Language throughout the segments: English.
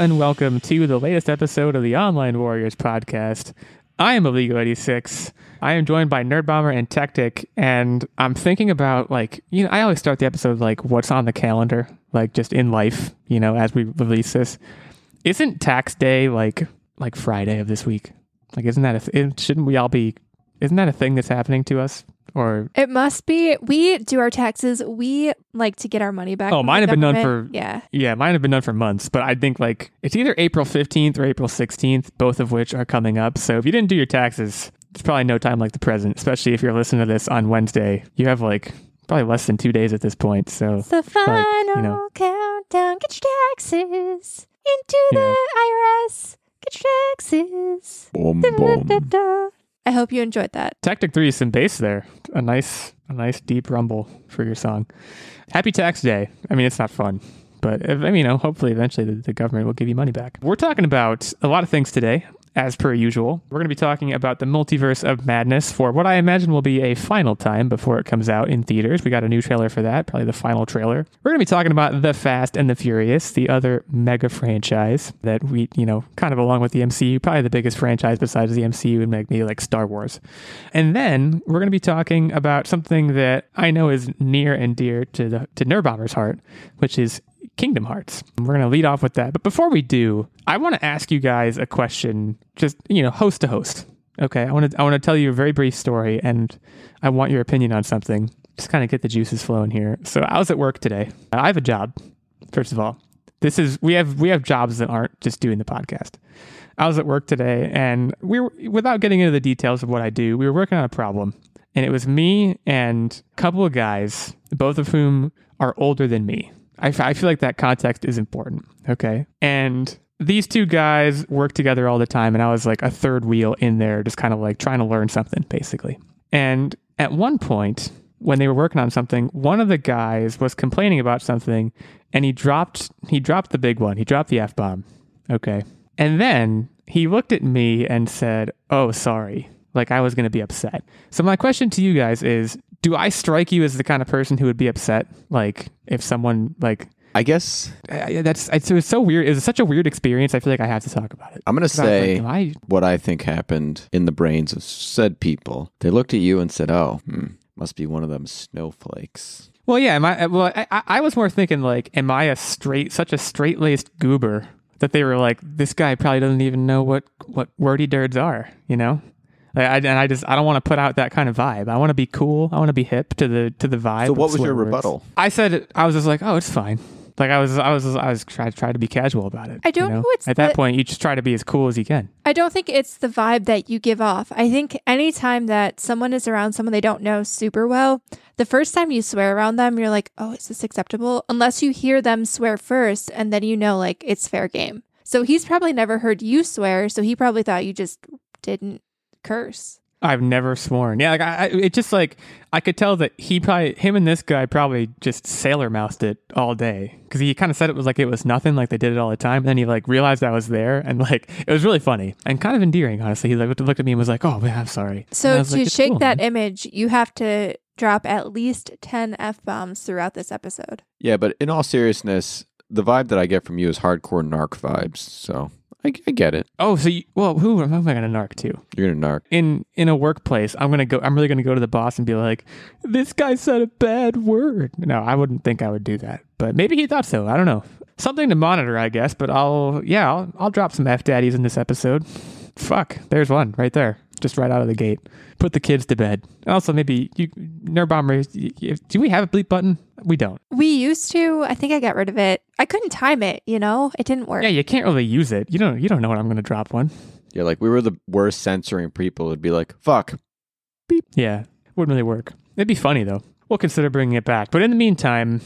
And welcome to the latest episode of the Online Warriors podcast. I am Illegal 86. I am joined by Nerd Bomber and Tactic, and I'm thinking about like, you know, I always start the episode like what's on the calendar, like just in life, you know, as we release this. Isn't tax day like like Friday of this week? Like isn't that a th- shouldn't we all be isn't that a thing that's happening to us? Or It must be. We do our taxes. We like to get our money back. Oh, mine have been done for- Yeah. Yeah, mine have been done for months, but I think like it's either April 15th or April 16th, both of which are coming up. So if you didn't do your taxes, it's probably no time like the present, especially if you're listening to this on Wednesday. You have like probably less than two days at this point. So It's the final you know. countdown. Get your taxes into the IRS. Get your taxes. Boom, Da, da, boom. da, da. I hope you enjoyed that. Tactic 3 is some bass there. A nice, a nice deep rumble for your song. Happy tax day. I mean, it's not fun. But I mean, you know, hopefully eventually the, the government will give you money back. We're talking about a lot of things today, as per usual. We're going to be talking about the multiverse of madness for what I imagine will be a final time before it comes out in theaters. We got a new trailer for that, probably the final trailer. We're going to be talking about The Fast and the Furious, the other mega franchise that we, you know, kind of along with the MCU, probably the biggest franchise besides the MCU and maybe like Star Wars. And then we're going to be talking about something that I know is near and dear to the to Nerd Bomber's heart, which is Kingdom Hearts. We're going to lead off with that. But before we do, I want to ask you guys a question, just, you know, host to host. Okay, I want to I want to tell you a very brief story and I want your opinion on something. Just kind of get the juices flowing here. So, I was at work today. I have a job. First of all, this is we have we have jobs that aren't just doing the podcast. I was at work today and we were without getting into the details of what I do, we were working on a problem. And it was me and a couple of guys, both of whom are older than me. I, f- I feel like that context is important. Okay. And these two guys work together all the time. And I was like a third wheel in there, just kind of like trying to learn something, basically. And at one point, when they were working on something, one of the guys was complaining about something and he dropped he dropped the big one. He dropped the F bomb. Okay. And then he looked at me and said, "Oh, sorry." Like I was going to be upset. So my question to you guys is, do I strike you as the kind of person who would be upset like if someone like I guess I, that's it's, it was so weird. It was such a weird experience. I feel like I have to talk about it. I'm going to 'Cause I like, say I what I think happened in the brains of said people. They looked at you and said, "Oh, hmm, must be one of them snowflakes." Well, yeah. Am I? Well, I, I- I was more thinking like, am I a straight, such a straight laced goober that they were like, this guy probably doesn't even know what what wordy dirds are, you know? Like, I, and I just I don't want to put out that kind of vibe. I want to be cool. I want to be hip to the to the vibe. So what was your words. rebuttal? I said I was just like, oh, it's fine. Like I was I was I was trying try to be casual about it. I don't you know what's At that the- point, you just try to be as cool as you can. I don't think it's the vibe that you give off. I think anytime that someone is around someone they don't know super well, the first time you swear around them, you're like, oh, is this acceptable? Unless you hear them swear first and then you know, like, it's fair game. So he's probably never heard you swear. So he probably thought you just didn't curse. I've never sworn. Yeah, like I, I it just like I could tell that he probably him and this guy probably just sailor mouthed it all day because he kind of said it was like it was nothing, like they did it all the time. And then he like realized I was there, and like it was really funny and kind of endearing, honestly. He like looked, looked at me and was like, "Oh man, I'm sorry." So to like, shake cool, that man." image, you have to drop at least 10 F bombs throughout this episode. Yeah, but in all seriousness, the vibe that I get from you is hardcore narc vibes. So I, I get it. oh, so you, well, who am I gonna narc to? You're gonna narc. in in a workplace, I'm gonna go. I'm really gonna go to the boss and be like, "This guy said a bad word." No, I wouldn't think I would do that, but maybe he thought so. I don't know. Something to monitor, I guess. But I'll yeah, I'll, I'll drop some f daddies in this episode. Fuck, there's one right there, just right out of the gate. Put the kids to bed. Also, maybe you nerd bomber. Do we have a bleep button? We don't. We used to. I think I got rid of it. I couldn't time it, you know? It didn't work. Yeah, you can't really use it. You don't. You don't know when I'm gonna drop one. You're like we were the worst censoring people. It'd be like, "Fuck." Beep. Yeah, wouldn't really work. It'd be funny though. We'll consider bringing it back. But in the meantime,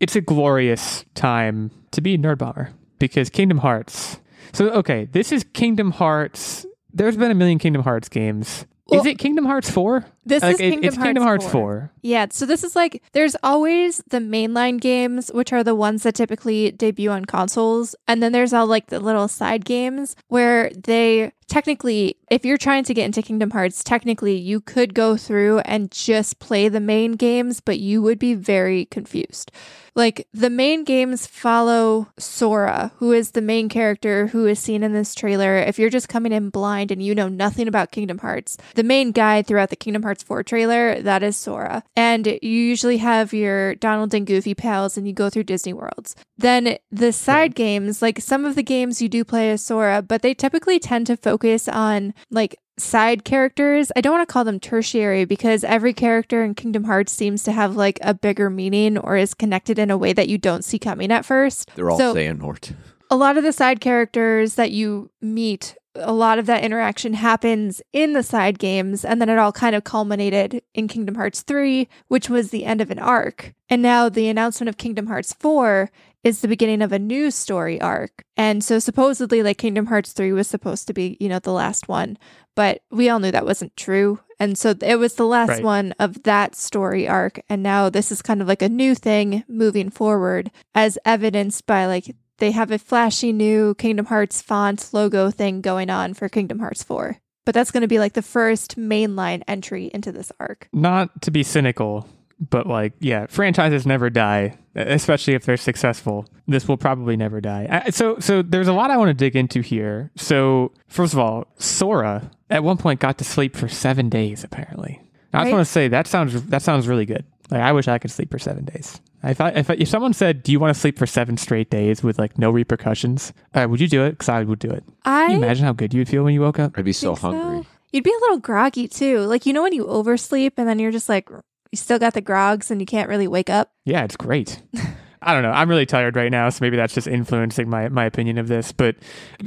it's a glorious time to be Nerd Bomber because Kingdom Hearts. So okay, this is Kingdom Hearts. There's been a million Kingdom Hearts games. Well- is it Kingdom Hearts 4? This like is Kingdom it's Hearts Kingdom Hearts 4. 4. Yeah, so this is like there's always the mainline games, which are the ones that typically debut on consoles, and then there's all like the little side games where they technically, if you're trying to get into Kingdom Hearts, technically you could go through and just play the main games, but you would be very confused. Like the main games follow Sora, who is the main character who is seen in this trailer. If you're just coming in blind and you know nothing about Kingdom Hearts, the main guy throughout the Kingdom Hearts 4 trailer, that is Sora. And you usually have your Donald and Goofy pals and you go through Disney Worlds. Then the side games, like some of the games you do play as Sora, but they typically tend to focus on like side characters. I don't want to call them tertiary because every character in Kingdom Hearts seems to have like a bigger meaning or is connected in a way that you don't see coming at first. They're all So- Xehanort. a lot of the side characters that you meet, a lot of that interaction happens in the side games, and then it all kind of culminated in Kingdom Hearts 3, which was the end of an arc. And now the announcement of Kingdom Hearts 4 is the beginning of a new story arc. And so supposedly like Kingdom Hearts 3 was supposed to be, you know, the last one, but we all knew that wasn't true. And so it was the last Right. one of that story arc. And now this is kind of like a new thing moving forward, as evidenced by like they have a flashy new Kingdom Hearts font logo thing going on for Kingdom Hearts 4. But that's going to be like the first mainline entry into this arc. Not to be cynical, but like, yeah, franchises never die, especially if they're successful. This will probably never die. I- So, so there's a lot I want to dig into here. So, first of all, Sora at one point got to sleep for seven days. Apparently, I just Right. want to say that sounds that sounds really good. Like, I wish I could sleep for seven days. I thought if if someone said, "Do you want to sleep for seven straight days with like no repercussions?" Uh, would you do it? Because I would do it. I Can you imagine how good you would feel when you woke up? I'd be so think so. hungry. You'd be a little groggy too. Like, you know, when you oversleep and then you're just like, you still got the grogs and you can't really wake up. Yeah, it's great. I don't know. I'm really tired right now, so maybe that's just influencing my, my opinion of this. But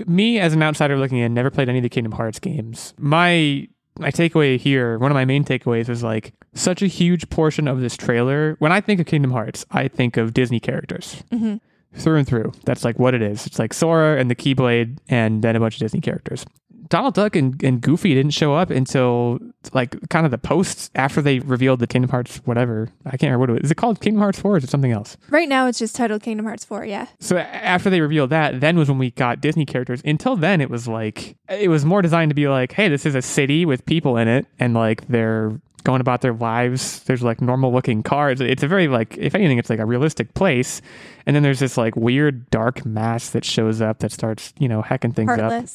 me, as an outsider looking in, never played any of the Kingdom Hearts games. My my takeaway here, one of my main takeaways was like such a huge portion of this trailer. When I think of Kingdom Hearts, I think of Disney characters hmm through and through. That's like what it is. It's like Sora and the Keyblade, and then a bunch of Disney characters. Donald Duck and, and Goofy didn't show up until like kind of the posts after they revealed the Kingdom Hearts whatever. I can't remember what it was. Is it called Kingdom Hearts 4 or is it something else? Right now, it's just titled Kingdom Hearts 4. Yeah. So after they revealed that, then was when we got Disney characters. Until then, it was like it was more designed to be like, hey, this is a city with people in it, and like they're going about their lives. There's like normal looking cars. It's a very like, if anything, it's like a realistic place. And then there's this like weird dark mass that shows up that starts, you know, hacking things up.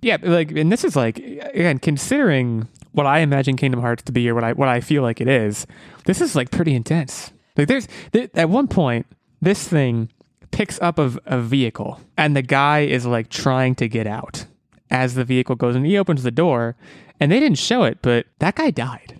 Yeah, like, and this is like again considering what I imagine Kingdom Hearts to be or what I what I feel like it is. This is like pretty intense. Like, there's th- at one point this thing picks up a, a vehicle and the guy is like trying to get out as the vehicle goes and he opens the door and they didn't show it, but that guy died.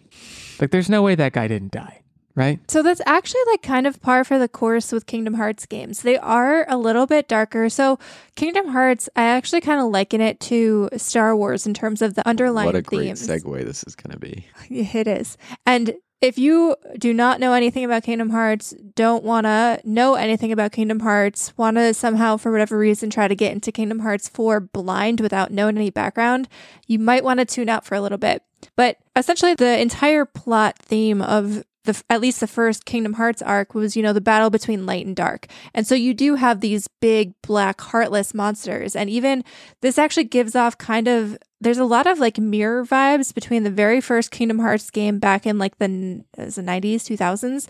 Like, there's no way that guy didn't die, right? So that's actually like kind of par for the course with Kingdom Hearts games. They are a little bit darker. So Kingdom Hearts, I actually kind of liken it to Star Wars in terms of the underlying What a great themes. segue this is going to be. It is. And if you do not know anything about Kingdom Hearts, don't want to know anything about Kingdom Hearts, want to somehow, for whatever reason, try to get into Kingdom Hearts 4 blind without knowing any background, you might want to tune out for a little bit. But essentially, the entire plot theme of the at least the first Kingdom Hearts arc was, you know, the battle between light and dark. And so you do have these big black heartless monsters. And even this actually gives off kind of there's a lot of like mirror vibes between the very first Kingdom Hearts game back in like the, it 90s, 2000s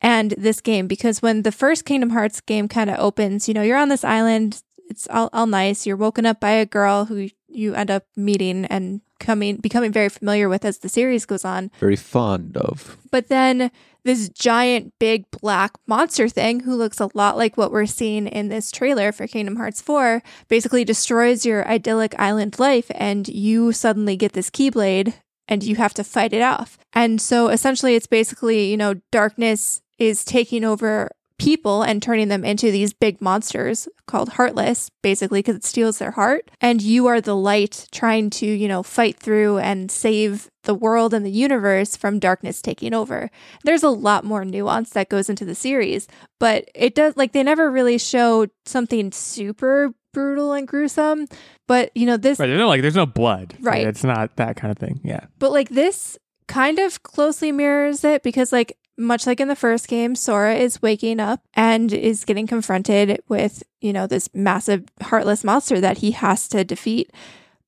and this game because when the first Kingdom Hearts game kind of opens, you know, you're on this island, it's all, all nice. You're woken up by a girl who you end up meeting and coming becoming very familiar with as the series goes on. Very fond of. But then this giant big black monster thing who looks a lot like what we're seeing in this trailer for Kingdom Hearts 4 basically destroys your idyllic island life and you suddenly get this keyblade and you have to fight it off. And so essentially it's basically, you know, darkness is taking over people and turning them into these big monsters called heartless basically because it steals their heart and you are the light trying to you know fight through and save the world and the universe from darkness taking over there's a lot more nuance that goes into the series but it does like they never really show something super brutal and gruesome but you know this Right. There's no like, there's no blood. Right. It's not that kind of thing. Yeah. but like this kind of closely mirrors it because, like, much like in the first game, Sora is waking up and is getting confronted with, you know, this massive heartless monster that he has to defeat.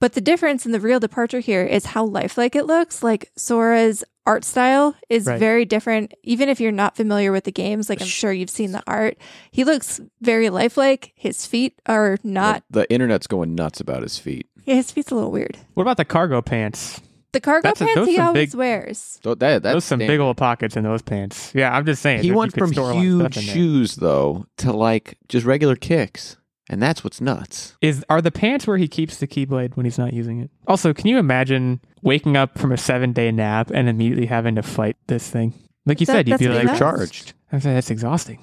But the difference in the real departure here is how lifelike it looks. Like Sora's art style is Right. very different. Even if you're not familiar with the games, like I'm sure you've seen the art, he looks very lifelike. His feet are not, The, the internet's going nuts about his feet. yeah, his feet's a little weird. What about the cargo pants? The cargo That's pants those he some always big- wears. So that, that's Those some big old pockets in those pants. Yeah, I'm just saying. He you went from store a lot huge stuff in there. shoes though to like just regular kicks, and that's what's nuts. Is are the pants where he keeps the keyblade when he's not using it? Also, can you imagine waking up from a seven day nap and immediately having to fight this thing? Like you That- said, you'd be like. Charged. I'm saying that's exhausting.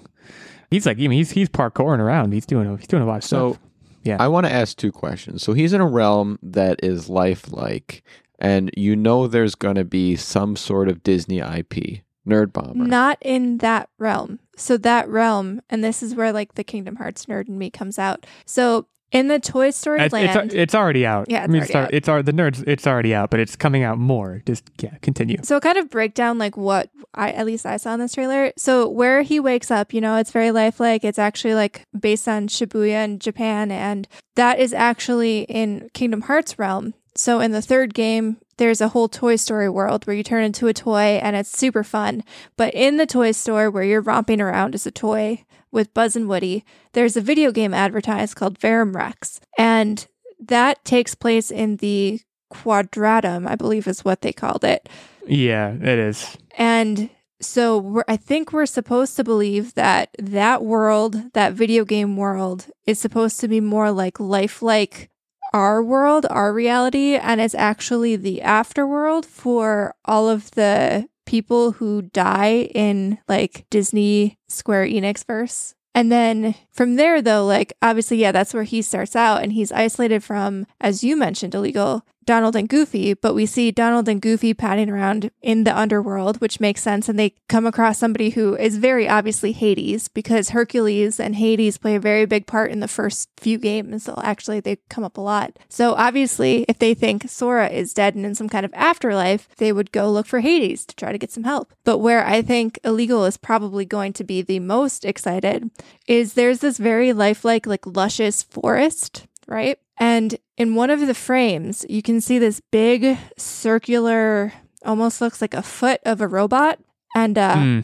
He's like, I mean, he's he's parkouring around. He's doing a, he's doing a lot of So stuff. Yeah. I want to ask two questions. So he's in a realm that is lifelike, and you know there's going to be some sort of Disney IP, Nerd Bomber. Not in that realm. So that realm, and this is where like the Kingdom Hearts nerd in me comes out. So in the Toy Story It's, it's, land, it's already out. Yeah, I it's mean, already it's, out. it's al- the nerds. It's already out, but it's coming out more. Just yeah, continue. So kind of break down like what I at least I saw in this trailer. So where he wakes up, you know, it's very lifelike. It's actually like based on Shibuya in Japan, and that is actually in Kingdom Hearts realm. So in the third game, there's a whole Toy Story world where you turn into a toy and it's super fun. But in the toy store where you're romping around as a toy with Buzz and Woody, there's a video game advertised called Verum Rex. And that takes place in the Quadratum, I believe is what they called it. Yeah, it is. And so we're, I think we're supposed to believe that that world, that video game world, is supposed to be more like lifelike our world, our reality, and it's actually the afterworld for all of the people who die in like Disney Square Enix verse. And then from there, though, like obviously, yeah, that's where he starts out, and he's isolated from, as you mentioned, illegal Donald and Goofy. But we see Donald and Goofy padding around in the underworld, which makes sense. And they come across somebody who is very obviously Hades, because Hercules and Hades play a very big part in the first few games. Actually, they come up a lot. So obviously, if they think Sora is dead and in some kind of afterlife, they would go look for Hades to try to get some help. But where I think illegal is probably going to be the most excited is there's this very lifelike, like luscious forest, right? And in one of the frames, you can see this big circular, almost looks like a foot of a robot. And uh, Hmm.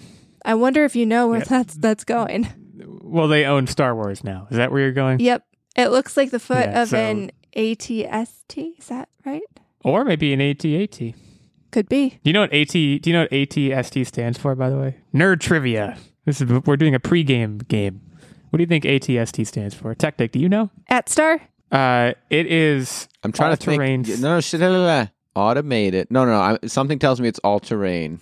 I wonder if you know where Yeah. that's that's going. Well, they own Star Wars now. Is that where you're going? Yep, it looks like the foot Yeah, of so- an ATST. Is that right? Or maybe an AT-AT. Could be. Do you know what AT? Do you know what ATST stands for? By the way, nerd trivia. This is we're doing a pregame game. What do you think ATST stands for? Tactic, do you know? At Star. Uh, it is. I'm trying to All-terrain think. No, no, shit, no, no, no. automate it. No, no, no. I, something tells me it's all terrain.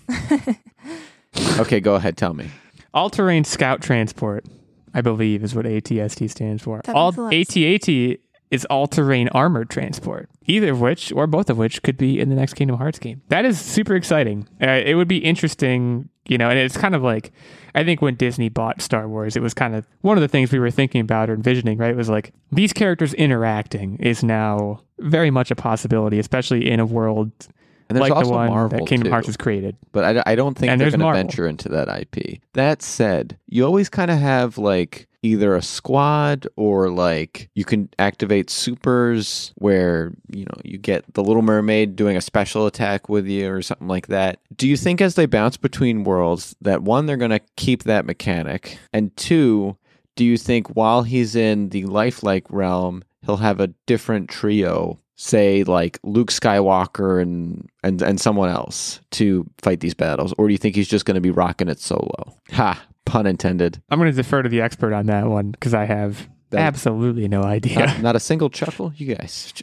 okay, go ahead. Tell me. all-terrain scout transport. I believe is what ATST stands for. That All makes a lot of ATAT is all-terrain armored transport. Either of which, or both of which, could be in the next Kingdom Hearts game. That is super exciting. Uh, it would be interesting, you know. And it's kind of like, I think when Disney bought Star Wars, it was kind of one of the things we were thinking about or envisioning. Right? It was like these characters interacting is now very much a possibility, especially in a world And there's like also the one Marvel that Kingdom too. Hearts was created. but I, I don't think And they're going to venture into that IP. That said, you always kind of have like either a squad or like you can activate supers where you know you get the Little Mermaid doing a special attack with you or something like that. Do you think as they bounce between worlds that one they're going to keep that mechanic and two do you think while he's in the lifelike realm he'll have a different trio say like Luke Skywalker and and and someone else to fight these battles or do you think he's just going to be rocking it solo? Ha pun intended. I'm going to defer to the expert on that one because I have That- absolutely no idea. not, not a single chuckle? You guys.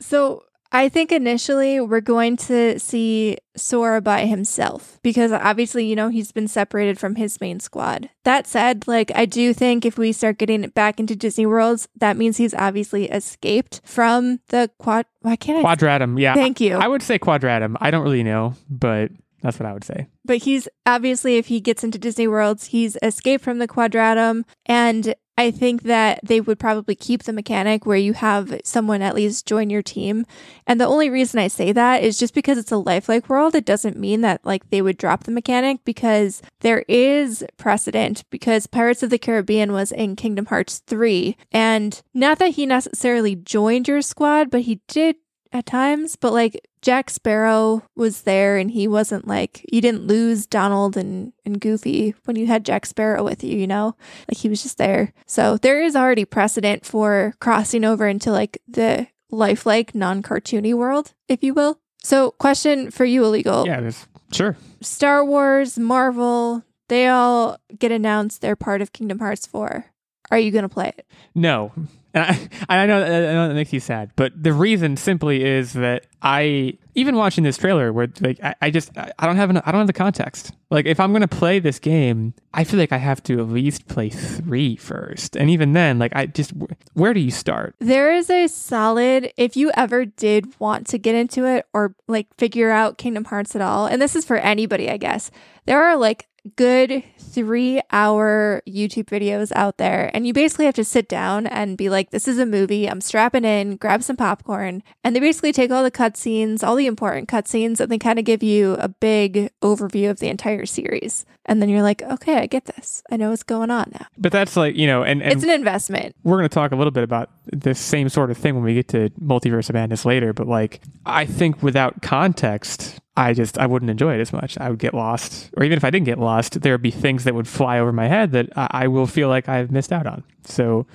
So I think initially we're going to see Sora by himself because obviously, you know, he's been separated from his main squad. That said, like, I do think if we start getting back into Disney worlds, that means he's obviously escaped from the quad. Why can't I? Quadratum, yeah. Thank you. I would say quadratum. I don't really know, but that's what I would say. but he's obviously, if he gets into Disney worlds, he's escaped from the quadratum. And I think that they would probably keep the mechanic where you have someone at least join your team. And the only reason I say that is just because it's a lifelike world. It doesn't mean that like they would drop the mechanic because there is precedent because Pirates of the Caribbean was in Kingdom Hearts 3. And not that he necessarily joined your squad, but he did at times, but like Jack Sparrow was there and he wasn't like you didn't lose Donald and, and Goofy when you had Jack Sparrow with you, you know? Like he was just there. So there is already precedent for crossing over into like the lifelike, non cartoony world, if you will. So question for you, illegal. Yeah, sure. Star Wars, Marvel, they all get announced they're part of Kingdom Hearts 4. Are you gonna play it? No. And I, I know I know that makes you sad, but the reason simply is that I even watching this trailer where like I, I just I don't have an, I don't have the context. Like if I'm gonna play this game, I feel like I have to at least play three first, and even then, like I just where do you start? There is a solid if you ever did want to get into it or like figure out Kingdom Hearts at all, and this is for anybody, I guess. There are like good three hour YouTube videos out there. And you basically have to sit down and be like, this is a movie. I'm strapping in, grab some popcorn. And they basically take all the cutscenes, all the important cutscenes, and they kind of give you a big overview of the entire series. And then you're like, okay, I get this. I know what's going on now. But that's like, you know, and, and it's an investment. We're going to talk a little bit about this same sort of thing when we get to Multiverse of Madness later. But like, I think without context, I just I wouldn't enjoy it as much. I would get lost, or even if I didn't get lost, there would be things that would fly over my head that I, I will feel like I've missed out on. So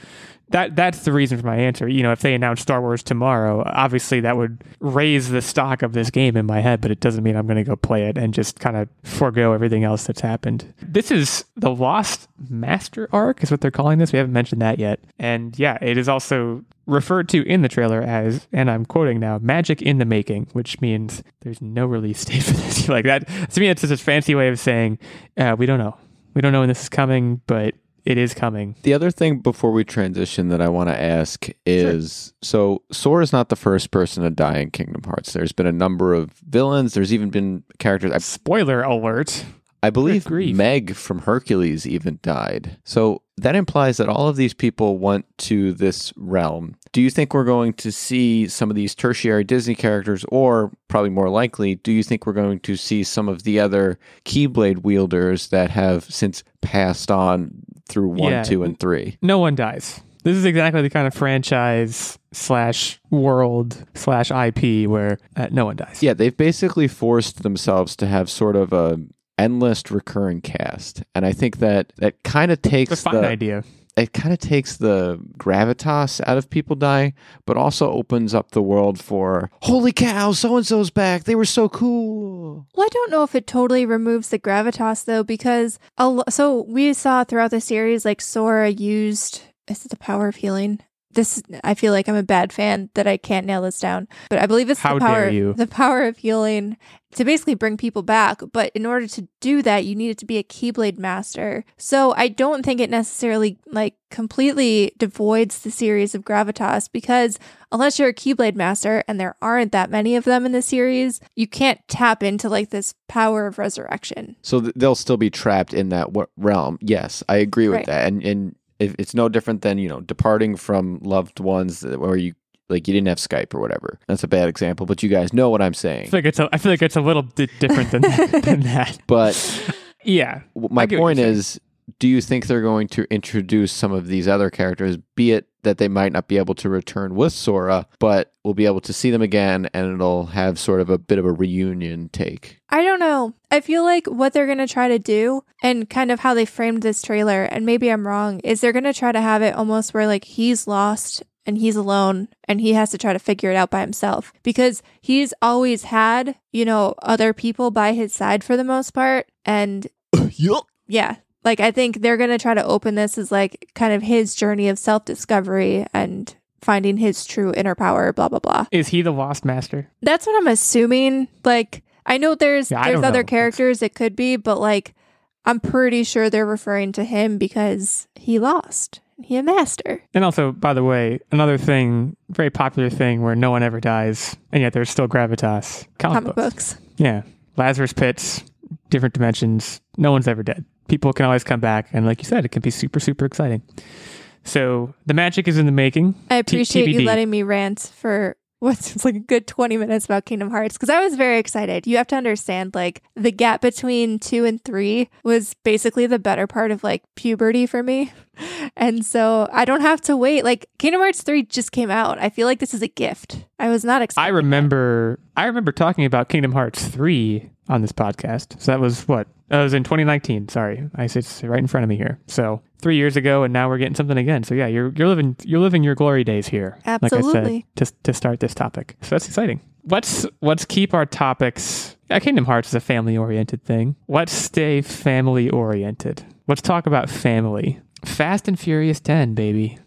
that that's the reason for my answer. You know, if they announce Star Wars tomorrow, obviously that would raise the stock of this game in my head, but it doesn't mean I'm going to go play it and just kind of forego everything else that's happened. This is the Lost Master arc, is what they're calling this. We haven't mentioned that yet, and yeah, it is also referred to in the trailer as, and I'm quoting now, magic in the making, which means there's no release date for this. like that, to me, it's just a fancy way of saying uh, we don't know. We don't know when this is coming, but it is coming. The other thing before we transition that I want to ask is sure. so Sora is not the first person to die in Kingdom Hearts. There's been a number of villains. There's even been characters. I, Spoiler alert. I believe Meg from Hercules even died. So that implies that all of these people went to this realm. Do you think we're going to see some of these tertiary Disney characters, or probably more likely, do you think we're going to see some of the other Keyblade wielders that have since passed on through one, yeah, two, and three? No one dies. This is exactly the kind of franchise slash world slash IP where uh, no one dies. Yeah, they've basically forced themselves to have sort of a endless recurring cast, and I think that that kind of takes it's a fun the, idea. It kind of takes the gravitas out of people dying, but also opens up the world for holy cow, so and so's back. They were so cool. Well, I don't know if it totally removes the gravitas though, because lo- so we saw throughout the series like Sora used is it the power of healing? This I feel like I'm a bad fan that I can't nail this down. But I believe it's How the power you. the power of healing to basically bring people back. But in order to do that, you needed to be a Keyblade master. So I don't think it necessarily like completely devoids the series of gravitas because unless you're a Keyblade master and there aren't that many of them in the series, you can't tap into like this power of resurrection. So th- they'll still be trapped in that w- realm. Yes, I agree with Right. that. And and it's no different than you know departing from loved ones uh, where you like you didn't have Skype or whatever. That's a bad example, but you guys know what I'm I saying. feel like it's a, I feel like it's a little bit different than that, than that. But Yeah. my I point is, do you think they're going to introduce some of these other characters, be it that they might not be able to return with Sora, but we'll be able to see them again and it'll have sort of a bit of a reunion take? I don't know. I feel like what they're going to try to do and kind of how they framed this trailer, and maybe I'm wrong, is they're going to try to have it almost where like he's lost and he's alone and he has to try to figure it out by himself because he's always had, you know, other people by his side for the most part. And yup. yeah, like I think they're going to try to open this as like kind of his journey of self discovery and finding his true inner power, blah, blah, blah. Is he the Lost Master? That's what I'm assuming. Like I know there's Yeah, I there's other know. characters it could be, but like I'm pretty sure they're referring to him because he lost. He a master. And also, by the way, another thing, very popular thing where no one ever dies, and yet there's still gravitas. Comic, Comic books. Yeah. Lazarus pits, different dimensions. No one's ever dead. People can always come back. And like you said, it can be super, super exciting. So the magic is in the making. I appreciate you letting me rant for what seems like a good 20 minutes about Kingdom Hearts because I was very excited. You have to understand, like, the gap between two and three was basically the better part of like puberty for me. And so I don't have to wait. Like, Kingdom Hearts 3 just came out. I feel like this is a gift. I was not excited. I expecting. remember I remember talking about Kingdom Hearts 3 on this podcast. So that was what? That was in 2019. Sorry. I it's right in front of me here. So 3 years ago and now we're getting something again. So yeah, you're you're living you're living your glory days here. Like I Absolutely. said to to start this topic. So that's exciting. Let's let's keep our topics yeah, Kingdom Hearts is a family oriented thing. Let's stay family oriented. Let's talk about family. Fast and Furious 10, baby.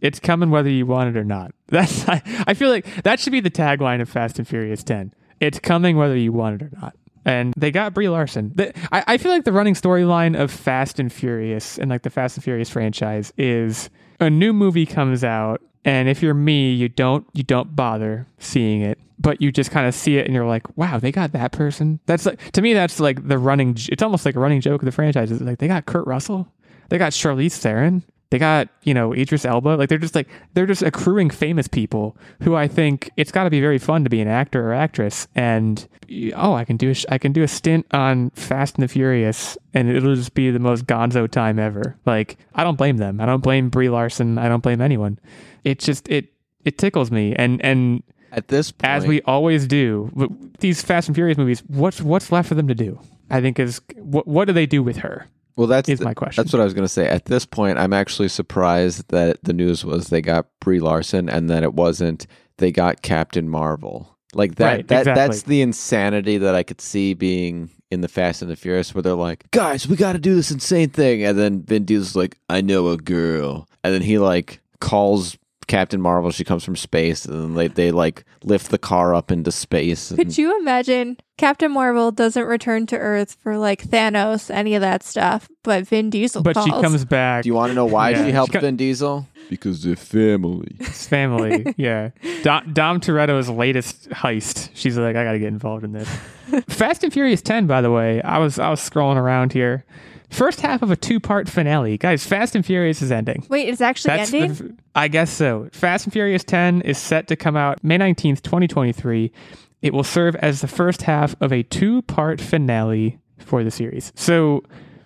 It's coming whether you want it or not. That's I, I feel like that should be the tagline of Fast and Furious 10. It's coming whether you want it or not. And they got Brie Larson. The, I, I feel like the running storyline of Fast and Furious and like the Fast and Furious franchise is a new movie comes out, and if you're me, you don't you don't bother seeing it, but you just kind of see it and you're like, wow, they got that person. That's like to me, that's like the running. It's almost like a running joke of the franchise. It's like they got Kurt Russell, they got Charlize Theron. They got, you know, Idris Elba. Like they're just like they're just accruing famous people who I think it's got to be very fun to be an actor or actress. And oh, I can do a sh- I can do a stint on Fast and the Furious, and it'll just be the most gonzo time ever. Like I don't blame them. I don't blame Brie Larson. I don't blame anyone. It just it it tickles me. And and At this point, as we always do, these Fast and Furious movies, what's what's left for them to do? I think is what what do they do with her? Well, that's is my question. That's what I was going to say. At this point, I'm actually surprised that the news was they got Brie Larson and that it wasn't they got Captain Marvel. Like that Right, that exactly. that's the insanity that I could see being in the Fast and the Furious where they're like, "Guys, we got to do this insane thing." And then Vin Diesel's like, "I know a girl." And then he like calls Captain Marvel, she comes from space and then they they like lift the car up into space. and- Could you imagine Captain Marvel doesn't return to Earth for like Thanos, any of that stuff, but Vin Diesel But calls. she comes back. do you want to know why Yeah. she helped She co- Vin Diesel? Because they're family. It's family. yeah. Dom, Dom Toretto's latest heist. She's like, I got to get involved in this. Fast and Furious 10, by the way, I was I was scrolling around here. First half of a two part finale. Guys, Fast and Furious is ending. Wait, it's actually That's ending? the- I guess so. Fast and Furious 10 is set to come out May 19th, 2023. It will serve as the first half of a two part finale for the series. So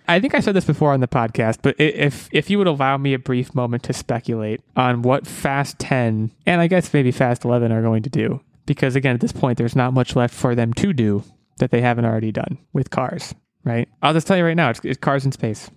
I think I said this before on the podcast, but if if you would allow me a brief moment to speculate on what Fast 10 and I guess maybe Fast 11 are going to do, because again, at this point, there's not much left for them to do that they haven't already done with cars, right? I'll just tell you right now, it's, it's cars in space.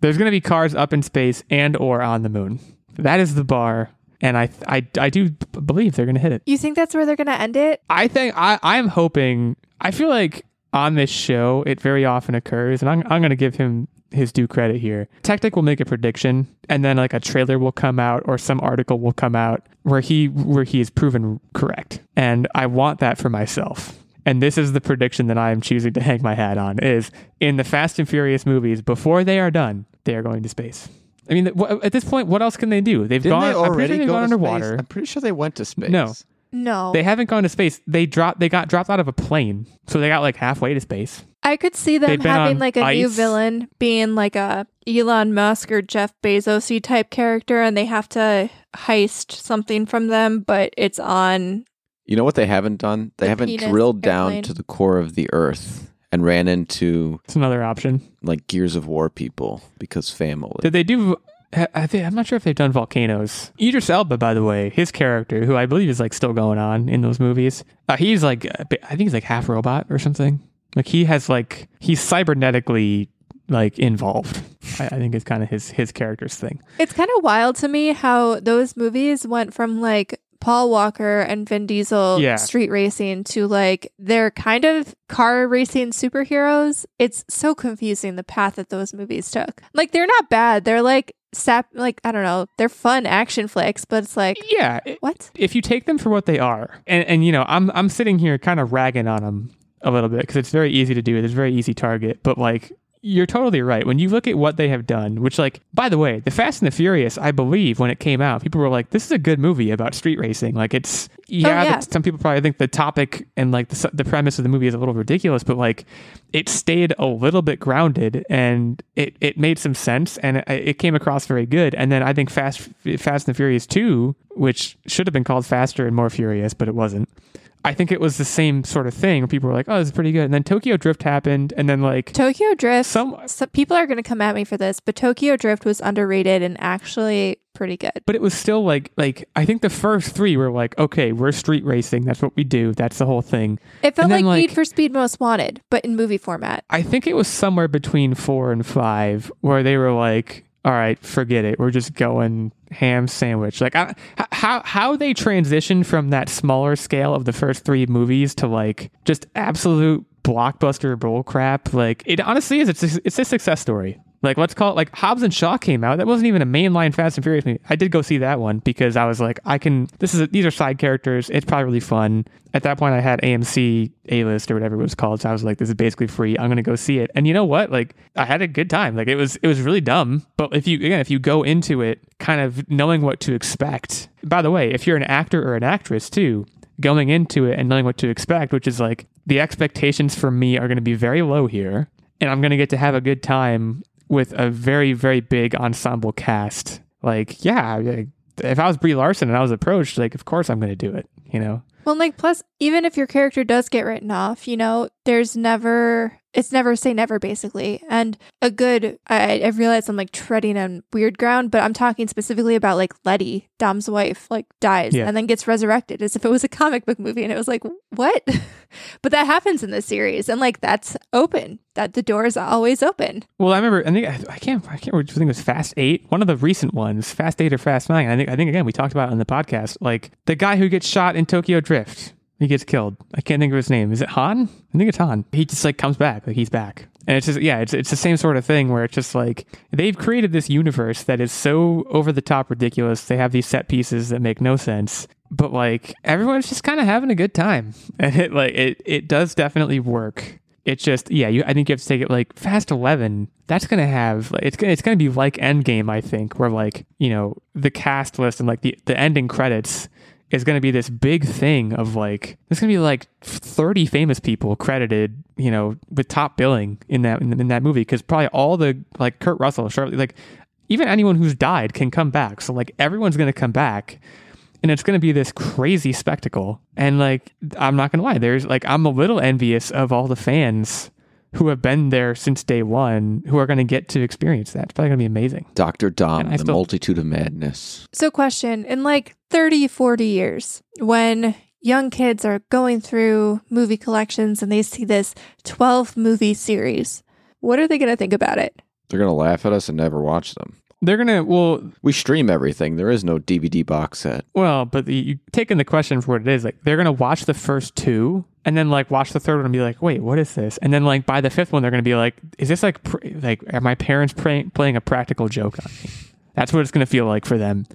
There's going to be cars up in space and or on the moon. That is the bar, and I I, I do believe they're going to hit it. you think that's where they're going to end it? I think I I'm hoping. I feel like on this show it very often occurs, and I'm I'm going to give him his due credit here. Tactic will make a prediction, and then like a trailer will come out or some article will come out where he where he is proven correct, and I want that for myself. And this is the prediction that I am choosing to hang my hat on: is in the Fast and Furious movies before they are done, they are going to space. I mean, at this point, what else can they do? They've Didn't gone. they I'm pretty already sure they've go gone underwater. Space? I'm pretty sure they went to space. No. No. They haven't gone to space. They dropped. They got dropped out of a plane, so they got like halfway to space. I could see them They've having like a new villain being like a Elon Musk or Jeff Bezos type character and they have to heist something from them, but it's on You know what they haven't done? They The haven't penis drilled down to the core of the earth and ran into It's another option. like Gears of War people because family. Did they do? ha- I think, I'm not sure if they've done volcanoes. Idris Elba, by the way, his character, who I believe is like still going on in those movies, uh, he's like a bit- I think he's like half robot or something. Like he has like he's cybernetically like involved. I, I think it's kind of his his character's thing. It's kind of wild to me how those movies went from like Paul Walker and Vin Diesel Yeah. street racing to like they're kind of car racing superheroes. It's so confusing the path that those movies took. Like they're not bad. They're like sap like I don't know, they're fun action flicks, but it's like Yeah, what? if you take them for what they are, and and you know, I'm I'm sitting here kind of ragging on them a little bit because it's very easy to do. It's a very easy target, but like you're totally right. When you look at what they have done, which, like, by the way, The Fast and the Furious, I believe when it came out, people were like, this is a good movie about street racing. Like, it's, oh, yeah, yeah. some people probably think the topic and, like, the, the premise of the movie is a little ridiculous, but, like, it stayed a little bit grounded and it, it made some sense and it, it came across very good. And then I think Fast, Fast and the Furious 2, which should have been called Faster and More Furious, but it wasn't. I think it was the same sort of thing where people were like, "Oh, this is pretty good," and then Tokyo Drift happened, and then like Tokyo Drift. some, so people are going to come at me for this, but Tokyo Drift was underrated and actually pretty good. but it was still like like I think the first three were like, "Okay, we're street racing. That's what we do. That's the whole thing." It felt then, like, Need for Speed Most Wanted, but in movie format. I think it was somewhere between four and five where they were like, "All right, forget it. We're just going ham sandwich." Like I, how how they transitioned from that smaller scale of the first three movies to like just absolute blockbuster bull crap. Like it honestly is. It's a, it's a success story. Like let's call it like Hobbs and Shaw came out. That wasn't even a mainline Fast and Furious movie. I did go see that one because I was like, I can. This is a, these are side characters. It's probably really fun. At that point, I had AMC A List or whatever it was called. So I was like, this is basically free. I'm gonna go see it. And you know what? Like I had a good time. Like it was it was really dumb. But if you again, if you go into it kind of knowing what to expect. By the way, if you're an actor or an actress too, going into it and knowing what to expect, which is like the expectations for me are going to be very low here, and I'm going to get to have a good time with a very, very big ensemble cast. Like, yeah, like, if I was Brie Larson and I was approached, like, of course I'm going to do it, you know? Well, like, plus, even if your character does get written off, you know, there's never, it's never say never, basically. And a good, I, I realize I'm like treading on weird ground, but I'm talking specifically about like Letty, Dom's wife, like dies Yeah. and then gets resurrected as if it was a comic book movie. And it was like, what? but that happens in this series. And like, that's open, that the door is always open. Well, I remember. I think I, I can't. I can't remember. I think it was Fast Eight, one of the recent ones, Fast Eight or Fast Nine. I think. I think again we talked about it on the podcast. Like the guy who gets shot in Tokyo Drift, he gets killed. I can't think of his name. Is it Han? I think it's Han. He just like comes back. Like he's back, and it's just yeah. It's it's the same sort of thing where it's just like they've created this universe that is so over the top ridiculous. They have these set pieces that make no sense. But like everyone's just kind of having a good time, and it like it it does definitely work it's just yeah you i think you have to take it like fast 11 that's gonna have it's gonna it's gonna be like endgame i think where like you know the cast list and like the the ending credits is gonna be this big thing of like there's gonna be like 30 famous people credited you know with top billing in that in, in that movie because probably all the like kurt russell Charlotte, like even anyone who's died can come back so like everyone's gonna come back and it's going to be this crazy spectacle. And like, I'm not going to lie, there's like, I'm a little envious of all the fans who have been there since day one who are going to get to experience that. It's probably going to be amazing. Dr. Dom, the still- multitude of madness. So, question in like 30, 40 years, when young kids are going through movie collections and they see this 12 movie series, what are they going to think about it? They're going to laugh at us and never watch them. They're going to, well, We stream everything. There is no DVD box set. well, but the, you taking the question for what it is, like, they're going to watch the first two and then like watch the third one and be like, wait, what is this? And then like by the fifth one, they're going to be like, is this like, pr- like, are my parents pray- playing a practical joke on me? That's what it's going to feel like for them.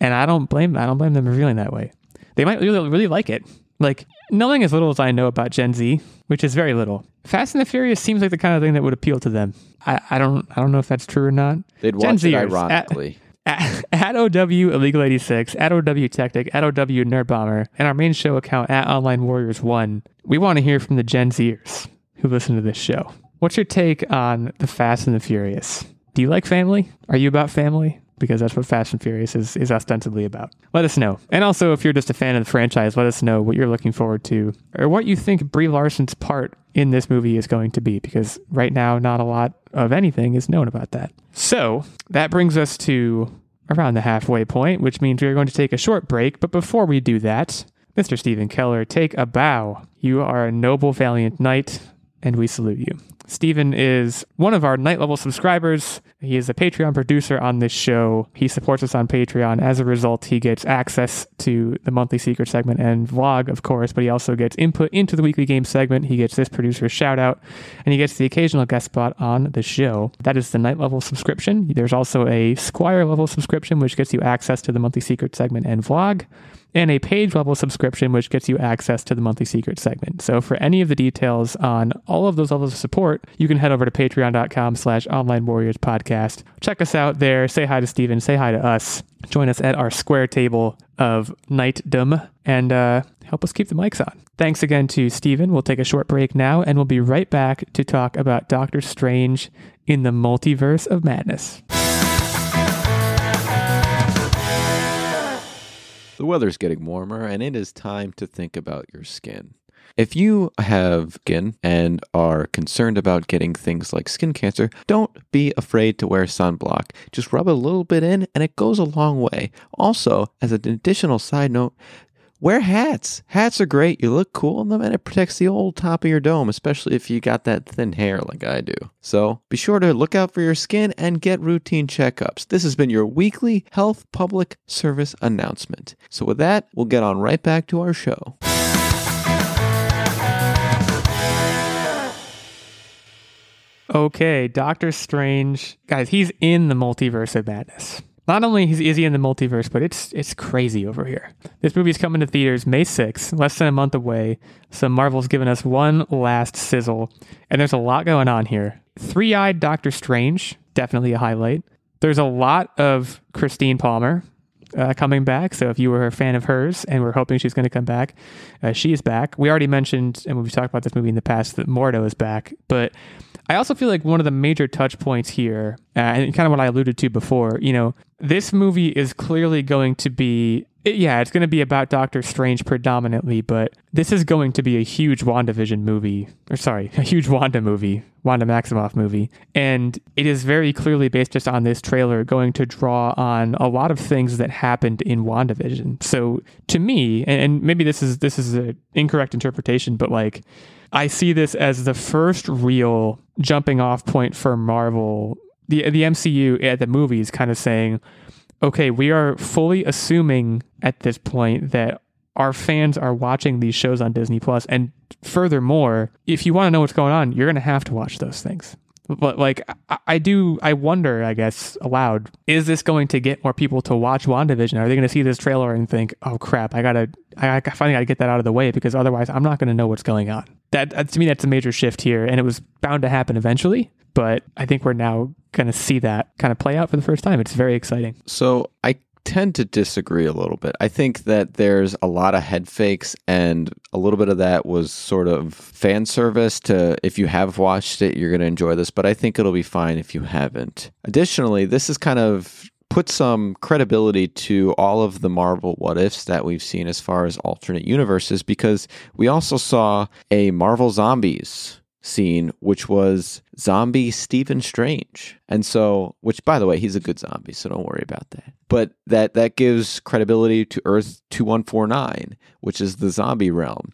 And I don't blame, I don't blame them for feeling that way. They might really, really like it. Like knowing as little as I know about Gen Z, which is very little. Fast and the Furious seems like the kind of thing that would appeal to them. I, I don't, I don't know if that's true or not. They'd Gen watch it Zers, ironically. At, at OW Illegal 86, at OW Tactic, at OW Nerd Bomber, and our main show account at Online Warriors 1, we want to hear from the Gen Zers who listen to this show. What's your take on the Fast and the Furious? Do you like family? Are you about family? Because that's what Fast and Furious is, is ostensibly about. Let us know. And also, if you're just a fan of the franchise, let us know what you're looking forward to or what you think Brie Larson's part in this movie is going to be. Because right now, not a lot of anything is known about that. So that brings us to around the halfway point, which means we are going to take a short break. But before we do that, Mr. Stephen Keller, take a bow. You are a noble, valiant knight, and we salute you. Stephen is one of our night level subscribers. He is a Patreon producer on this show. He supports us on Patreon. As a result, he gets access to the monthly secret segment and vlog, of course, but he also gets input into the weekly game segment. He gets this producer's shout out, and he gets the occasional guest spot on the show. That is the night level subscription. There's also a Squire level subscription, which gets you access to the monthly secret segment and vlog and a page level subscription, which gets you access to the monthly secret segment. So, for any of the details on all of those levels of support, you can head over to patreon.com slash online warriors podcast. Check us out there. Say hi to Steven. Say hi to us. Join us at our square table of knightdom and uh, help us keep the mics on. Thanks again to Steven. We'll take a short break now and we'll be right back to talk about Doctor Strange in the Multiverse of Madness. The weather's getting warmer, and it is time to think about your skin. If you have skin and are concerned about getting things like skin cancer, don't be afraid to wear sunblock. Just rub a little bit in, and it goes a long way. Also, as an additional side note, Wear hats. Hats are great. You look cool in them and it protects the old top of your dome, especially if you got that thin hair like I do. So be sure to look out for your skin and get routine checkups. This has been your weekly health public service announcement. So with that, we'll get on right back to our show. Okay, Doctor Strange. Guys, he's in the multiverse of madness. Not only is he in the multiverse, but it's it's crazy over here. This movie's coming to theaters May 6th, less than a month away. So Marvel's given us one last sizzle, and there's a lot going on here. Three-eyed Doctor Strange, definitely a highlight. There's a lot of Christine Palmer uh, coming back. So if you were a fan of hers and we're hoping she's going to come back, uh, she is back. We already mentioned, and we've talked about this movie in the past, that Mordo is back, but I also feel like one of the major touch points here, uh, and kind of what I alluded to before, you know, this movie is clearly going to be, yeah, it's going to be about Doctor Strange predominantly, but this is going to be a huge WandaVision movie, or sorry, a huge Wanda movie, Wanda Maximoff movie. And it is very clearly based just on this trailer going to draw on a lot of things that happened in WandaVision. So to me, and, and maybe this is this is an incorrect interpretation, but like I see this as the first real jumping off point for Marvel, the the MCU at the movies, kind of saying, okay, we are fully assuming at this point that our fans are watching these shows on Disney Plus, and furthermore, if you want to know what's going on, you're going to have to watch those things. But like, I, I, do, I wonder, I guess, aloud, is this going to get more people to watch WandaVision? Are they going to see this trailer and think, oh crap, I gotta, I, I finally gotta get that out of the way because otherwise I'm not going to know what's going on. That, uh, to me, that's a major shift here, and it was bound to happen eventually. But I think we're now going to see that kind of play out for the first time. It's very exciting. So I tend to disagree a little bit. I think that there's a lot of head fakes, and a little bit of that was sort of fan service to if you have watched it, you're going to enjoy this, but I think it'll be fine if you haven't. Additionally, this is kind of put some credibility to all of the Marvel what ifs that we've seen as far as alternate universes because we also saw a Marvel Zombies scene, which was zombie Stephen Strange. And so, which by the way, he's a good zombie, so don't worry about that. But that that gives credibility to Earth 2149, which is the zombie realm.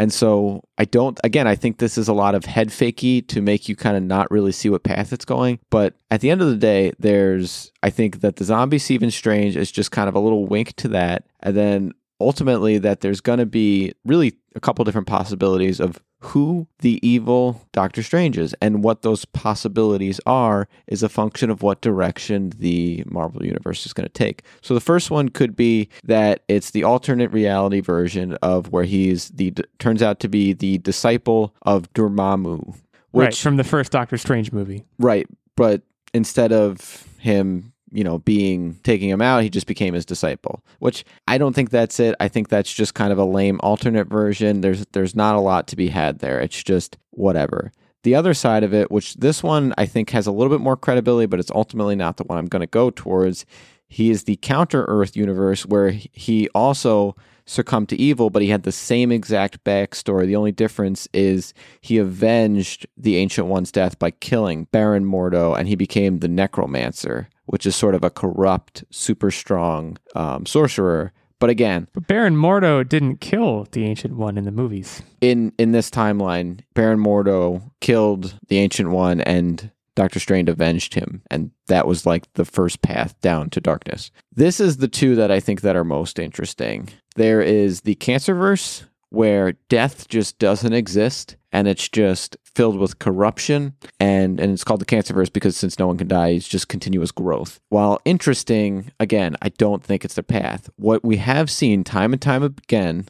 And so I don't again, I think this is a lot of head fakey to make you kind of not really see what path it's going. But at the end of the day, there's I think that the zombie Stephen Strange is just kind of a little wink to that. And then ultimately that there's gonna be really a couple different possibilities of who the evil Doctor Strange is and what those possibilities are is a function of what direction the Marvel Universe is going to take. So the first one could be that it's the alternate reality version of where he's the turns out to be the disciple of Dormammu. Which, right, from the first Doctor Strange movie. Right, but instead of him you know, being taking him out, he just became his disciple. Which I don't think that's it. I think that's just kind of a lame alternate version. There's there's not a lot to be had there. It's just whatever. The other side of it, which this one I think has a little bit more credibility, but it's ultimately not the one I'm going to go towards. He is the counter Earth universe where he also succumbed to evil, but he had the same exact backstory. The only difference is he avenged the Ancient One's death by killing Baron Mordo, and he became the Necromancer, which is sort of a corrupt, super strong um, sorcerer. But again, but Baron Mordo didn't kill the Ancient One in the movies. In in this timeline, Baron Mordo killed the Ancient One, and Doctor Strange avenged him, and that was like the first path down to darkness. This is the two that I think that are most interesting. There is the Cancerverse, where death just doesn't exist and it's just filled with corruption and and it's called the cancerverse because since no one can die it's just continuous growth. While interesting again i don't think it's the path. What we have seen time and time again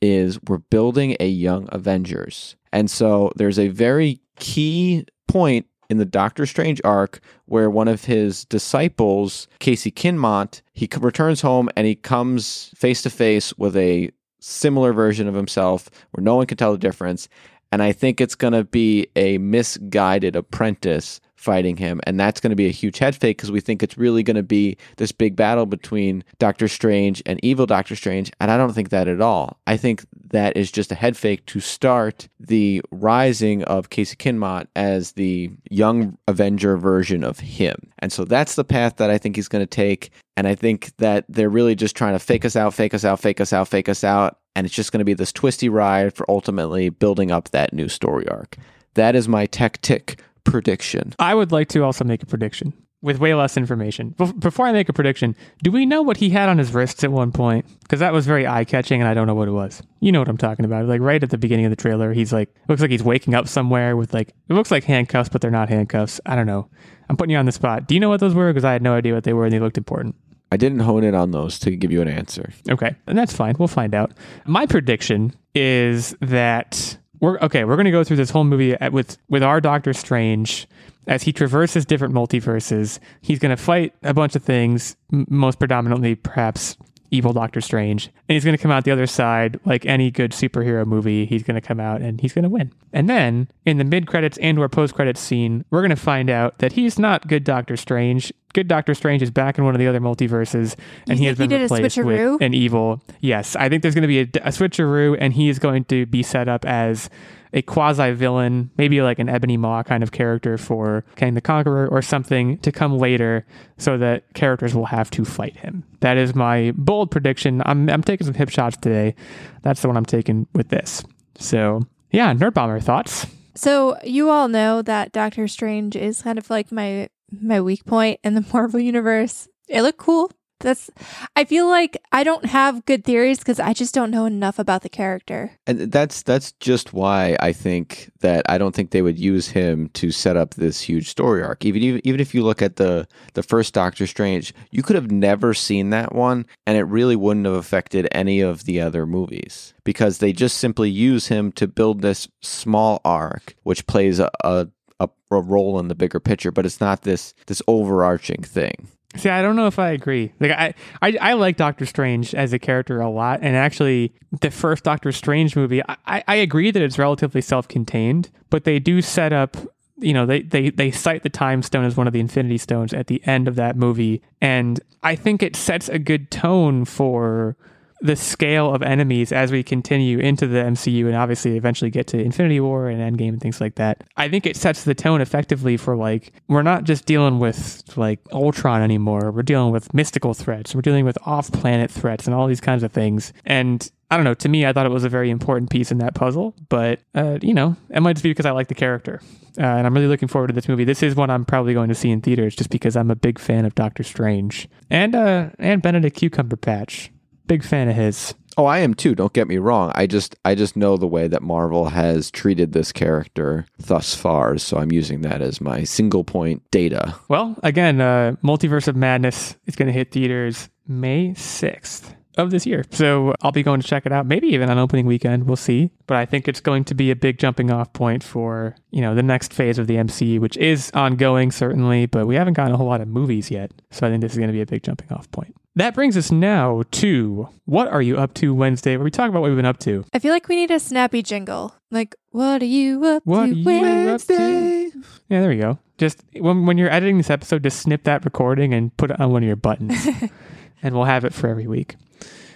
is we're building a young avengers. And so there's a very key point in the Doctor Strange arc where one of his disciples, Casey Kinmont, he returns home and he comes face to face with a similar version of himself where no one can tell the difference. And I think it's going to be a misguided apprentice fighting him. And that's going to be a huge head fake because we think it's really going to be this big battle between Doctor Strange and evil Doctor Strange. And I don't think that at all. I think that is just a head fake to start the rising of Casey Kinmont as the young Avenger version of him. And so that's the path that I think he's going to take. And I think that they're really just trying to fake us out, fake us out, fake us out, fake us out. And it's just going to be this twisty ride for ultimately building up that new story arc. That is my Tactic prediction. I would like to also make a prediction with way less information. Bef- before I make a prediction, do we know what he had on his wrists at one point? Because that was very eye catching, and I don't know what it was. You know what I'm talking about? Like right at the beginning of the trailer, he's like, looks like he's waking up somewhere with like, it looks like handcuffs, but they're not handcuffs. I don't know. I'm putting you on the spot. Do you know what those were? Because I had no idea what they were, and they looked important. I didn't hone in on those to give you an answer. Okay, and that's fine. We'll find out. My prediction is that we're okay. We're going to go through this whole movie at, with with our Doctor Strange as he traverses different multiverses. He's going to fight a bunch of things, m- most predominantly, perhaps evil Doctor Strange, and he's going to come out the other side like any good superhero movie. He's going to come out and he's going to win. And then in the mid credits and or post credits scene, we're going to find out that he's not good Doctor Strange. Good Doctor Strange is back in one of the other multiverses, and You he has been he replaced with an evil. Yes, I think there's going to be a, a switcheroo, and he is going to be set up as a quasi villain, maybe like an Ebony Maw kind of character for Kang the Conqueror or something to come later, so that characters will have to fight him. That is my bold prediction. I'm I'm taking some hip shots today. That's the one I'm taking with this. So yeah, Nerd Bomber thoughts. So you all know that Doctor Strange is kind of like my my weak point in the Marvel universe. It looked cool. That's I feel like I don't have good theories because I just don't know enough about the character. And that's that's just why I think that I don't think they would use him to set up this huge story arc. Even even, even if you look at the the first Doctor Strange, you could have never seen that one, and it really wouldn't have affected any of the other movies because they just simply use him to build this small arc, which plays a, a a, a role in the bigger picture, but it's not this this overarching thing. See, I don't know if I agree. Like, I, I, I like Doctor Strange as a character a lot, and actually, the first Doctor Strange movie, I, I- agree that it's relatively self-contained, but they do set up. You know, they, they they cite the Time Stone as one of the Infinity Stones at the end of that movie, and I think it sets a good tone for the scale of enemies as we continue into the MCU and obviously eventually get to Infinity War and Endgame and things like that. I think it sets the tone effectively for like we're not just dealing with like Ultron anymore. We're dealing with mystical threats. We're dealing with off-planet threats and all these kinds of things. And I don't know. To me, I thought it was a very important piece in that puzzle. But uh, you know, it might just be because I like the character, uh, and I'm really looking forward to this movie. This is one I'm probably going to see in theaters just because I'm a big fan of Doctor Strange and uh, and Benedict Cumberbatch. Big fan of his. Oh, I am too. Don't get me wrong. I just I just know the way that Marvel has treated this character thus far, so I'm using that as my single point data. Well, again, uh, Multiverse of Madness is going to hit theaters May 6th of this year. So I'll be going to check it out, maybe even on opening weekend. We'll see. But I think it's going to be a big jumping off point for, you know, the next phase of the MCU, which is ongoing, certainly, but we haven't gotten a whole lot of movies yet. So I think this is going to be a big jumping off point. That brings us now to What Are You Up to Wednesday, where we talk about what we've been up to. I feel like we need a snappy jingle. Like, what are you up What to are you Wednesday? up to? Yeah, there we go. Just when, when you're editing this episode, just snip that recording and put it on one of your buttons, and we'll have it for every week.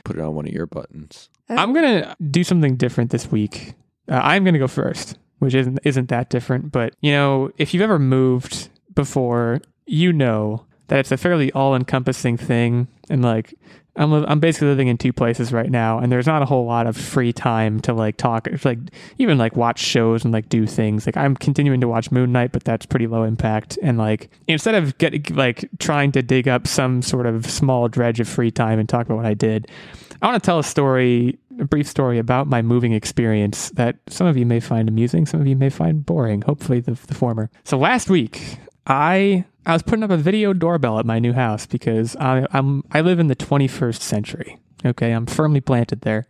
Put it on one of your buttons. I'm gonna do something different this week. Uh, I'm gonna go first, which isn't isn't that different. But you know, if you've ever moved before, you know that it's a fairly all-encompassing thing, and like. I'm, li- I'm basically living in two places right now, and there's not a whole lot of free time to like talk, it's like even like watch shows and like do things. Like I'm continuing to watch Moon Knight, but that's pretty low impact. And like instead of get like trying to dig up some sort of small dredge of free time and talk about what I did, I want to tell a story, a brief story about my moving experience that some of you may find amusing, some of you may find boring. Hopefully, the, the former. So last week, I I was putting up a video doorbell at my new house because I, I'm I live in the 21st century. Okay, I'm firmly planted there.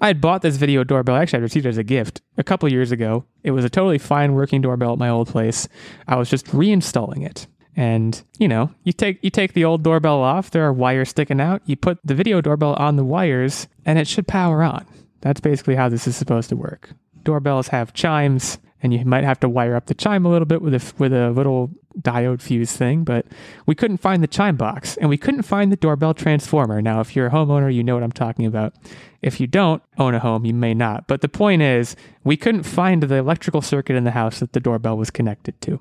I had bought this video doorbell. Actually, I received it as a gift a couple years ago. It was a totally fine working doorbell at my old place. I was just reinstalling it. And you know, you take you take the old doorbell off. There are wires sticking out. You put the video doorbell on the wires, and it should power on. That's basically how this is supposed to work. Doorbells have chimes, and you might have to wire up the chime a little bit with a with a little diode fuse thing. But we couldn't find the chime box, and we couldn't find the doorbell transformer. Now, if you're a homeowner, you know what I'm talking about. If you don't own a home, you may not. But the point is, we couldn't find the electrical circuit in the house that the doorbell was connected to.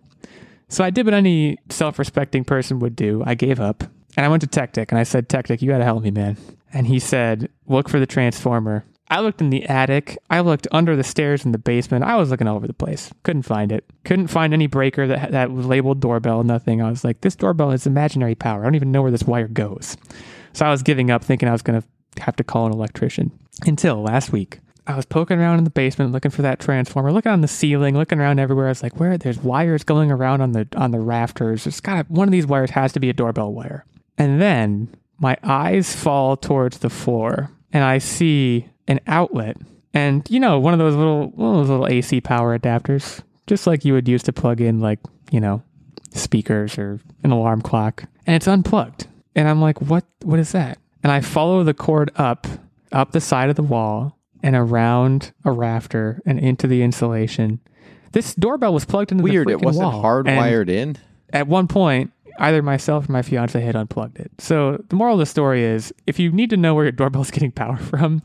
So I did what any self-respecting person would do. I gave up, and I went to Tactic, and I said, "Tactic, you got to help me, man." And he said, "Look for the transformer." I looked in the attic. I looked under the stairs in the basement. I was looking all over the place. Couldn't find it. Couldn't find any breaker that that was labeled doorbell. Nothing. I was like, this doorbell is imaginary power. I don't even know where this wire goes. So I was giving up, thinking I was going to have to call an electrician. Until last week, I was poking around in the basement looking for that transformer, looking on the ceiling, looking around everywhere. I was like, where? There's wires going around on the on the rafters. There's got one of these wires has to be a doorbell wire. And then my eyes fall towards the floor, and I see an outlet, and you know, one of those little one of those little AC power adapters, just like you would use to plug in like you know speakers or an alarm clock, and it's unplugged. And I'm like, what? What is that? And I follow the cord up up the side of the wall and around a rafter and into the insulation. This doorbell was plugged into Weird. the It wasn't wall, and hardwired in. At one point, either myself or my fiance had unplugged it. So the moral of the story is, if you need to know where your doorbell's getting power from,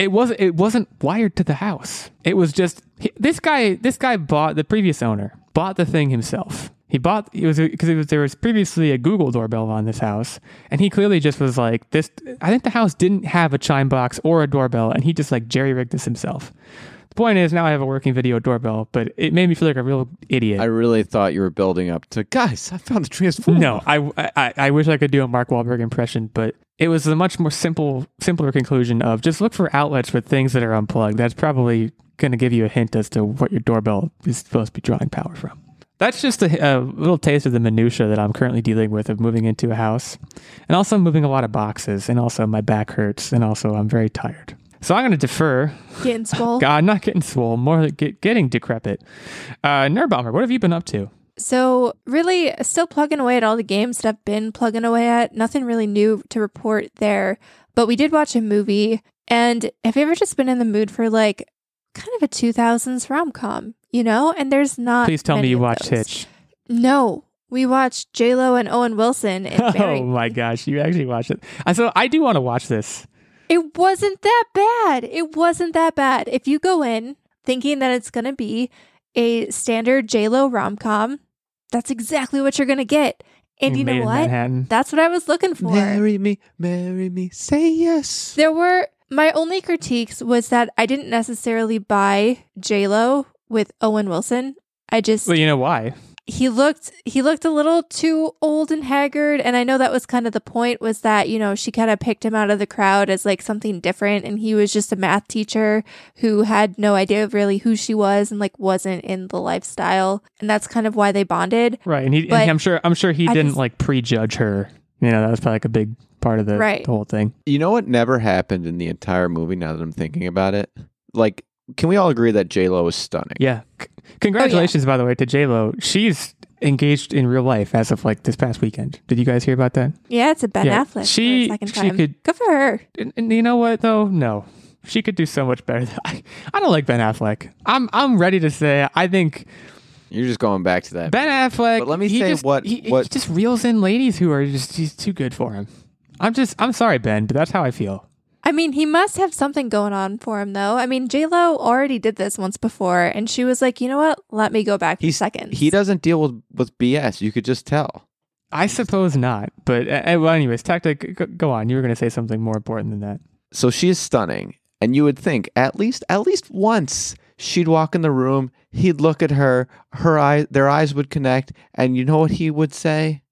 it wasn't it wasn't wired to the house. It was just he- this guy. This guy bought the previous owner bought the thing himself. He bought it was because it was there was previously a Google doorbell on this house, and he clearly just was like this. I think the house didn't have a chime box or a doorbell, and he just like jerry rigged this himself. The point is now I have a working video doorbell, but it made me feel like a real idiot. I really thought you were building up to guys. I found the transformer. No, I, I I wish I could do a Mark Wahlberg impression, but it was a much more simple, simpler conclusion of just look for outlets with things that are unplugged. That's probably going to give you a hint as to what your doorbell is supposed to be drawing power from. That's just a, a little taste of the minutia that I'm currently dealing with of moving into a house, and also moving a lot of boxes, and also my back hurts, and also I'm very tired. So I'm going to defer. Getting swole. God, not getting swole, more like get, getting decrepit. Uh, Nerdbomber, what have you been up to? So, really, still plugging away at all the games that I've been plugging away at. Nothing really new to report there. But we did watch a movie. And have you ever just been in the mood for like kind of a 2000s rom com, you know? And there's not. Please tell me you watched those. Hitch. No. We watched J-Lo and Owen Wilson Oh my gosh, you actually watched it. I so I do want to watch this. It wasn't that bad. It wasn't that bad. If you go in thinking that it's going to be a standard J-Lo rom-com, that's exactly what you're going to get. And you Made know what? Manhattan. That's what I was looking for. Marry me, marry me, say yes. There were my only critiques was that I didn't necessarily buy J-Lo with Owen Wilson. I just Well, you know why? He looked he looked a little too old and haggard and i know that was kind of the point was that you know she kind of picked him out of the crowd as like something different and he was just a math teacher who had no idea of really who she was and like wasn't in the lifestyle and that's kind of why they bonded Right, and he. But and I'm sure. I'm sure he I didn't just- like prejudge her. You know, that was probably like a big part of the, Right. the whole thing. You know what never happened in the entire movie now that I'm thinking about it? Like, can we all agree that J Lo is stunning? Yeah. C- congratulations, by the way, to J Lo. She's engaged in real life as of like this past weekend. Did you guys hear about that? yeah it's a ben Yeah, affleck she- for she could- good for her And, and you know what though? No, she could do so much better. Than, I, I don't like Ben Affleck. I'm I'm ready to say I think You're just going back to that. Ben Affleck. But let me he say just, what- he, he just reels in ladies who are just he's too good for him. I'm just I'm sorry, Ben, but that's how I feel. I mean, he must have something going on for him, though. I mean, J Lo already did this once before, and she was like, "You know what? Let me go back He's seconds." He doesn't deal with with BS. You could just tell. I suppose not, but uh, uh, well, anyways, tactic. Go, go on. You were going to say something more important than that. So she is stunning, and you would think at least at least once she'd walk in the room, he'd look at her, her eye, their eyes would connect, and you know what he would say?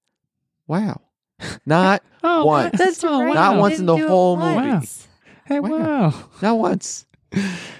Wow. Not Oh, Once. That's oh, right. Not he once in the do it whole once. Hey, Wow. wow. not once.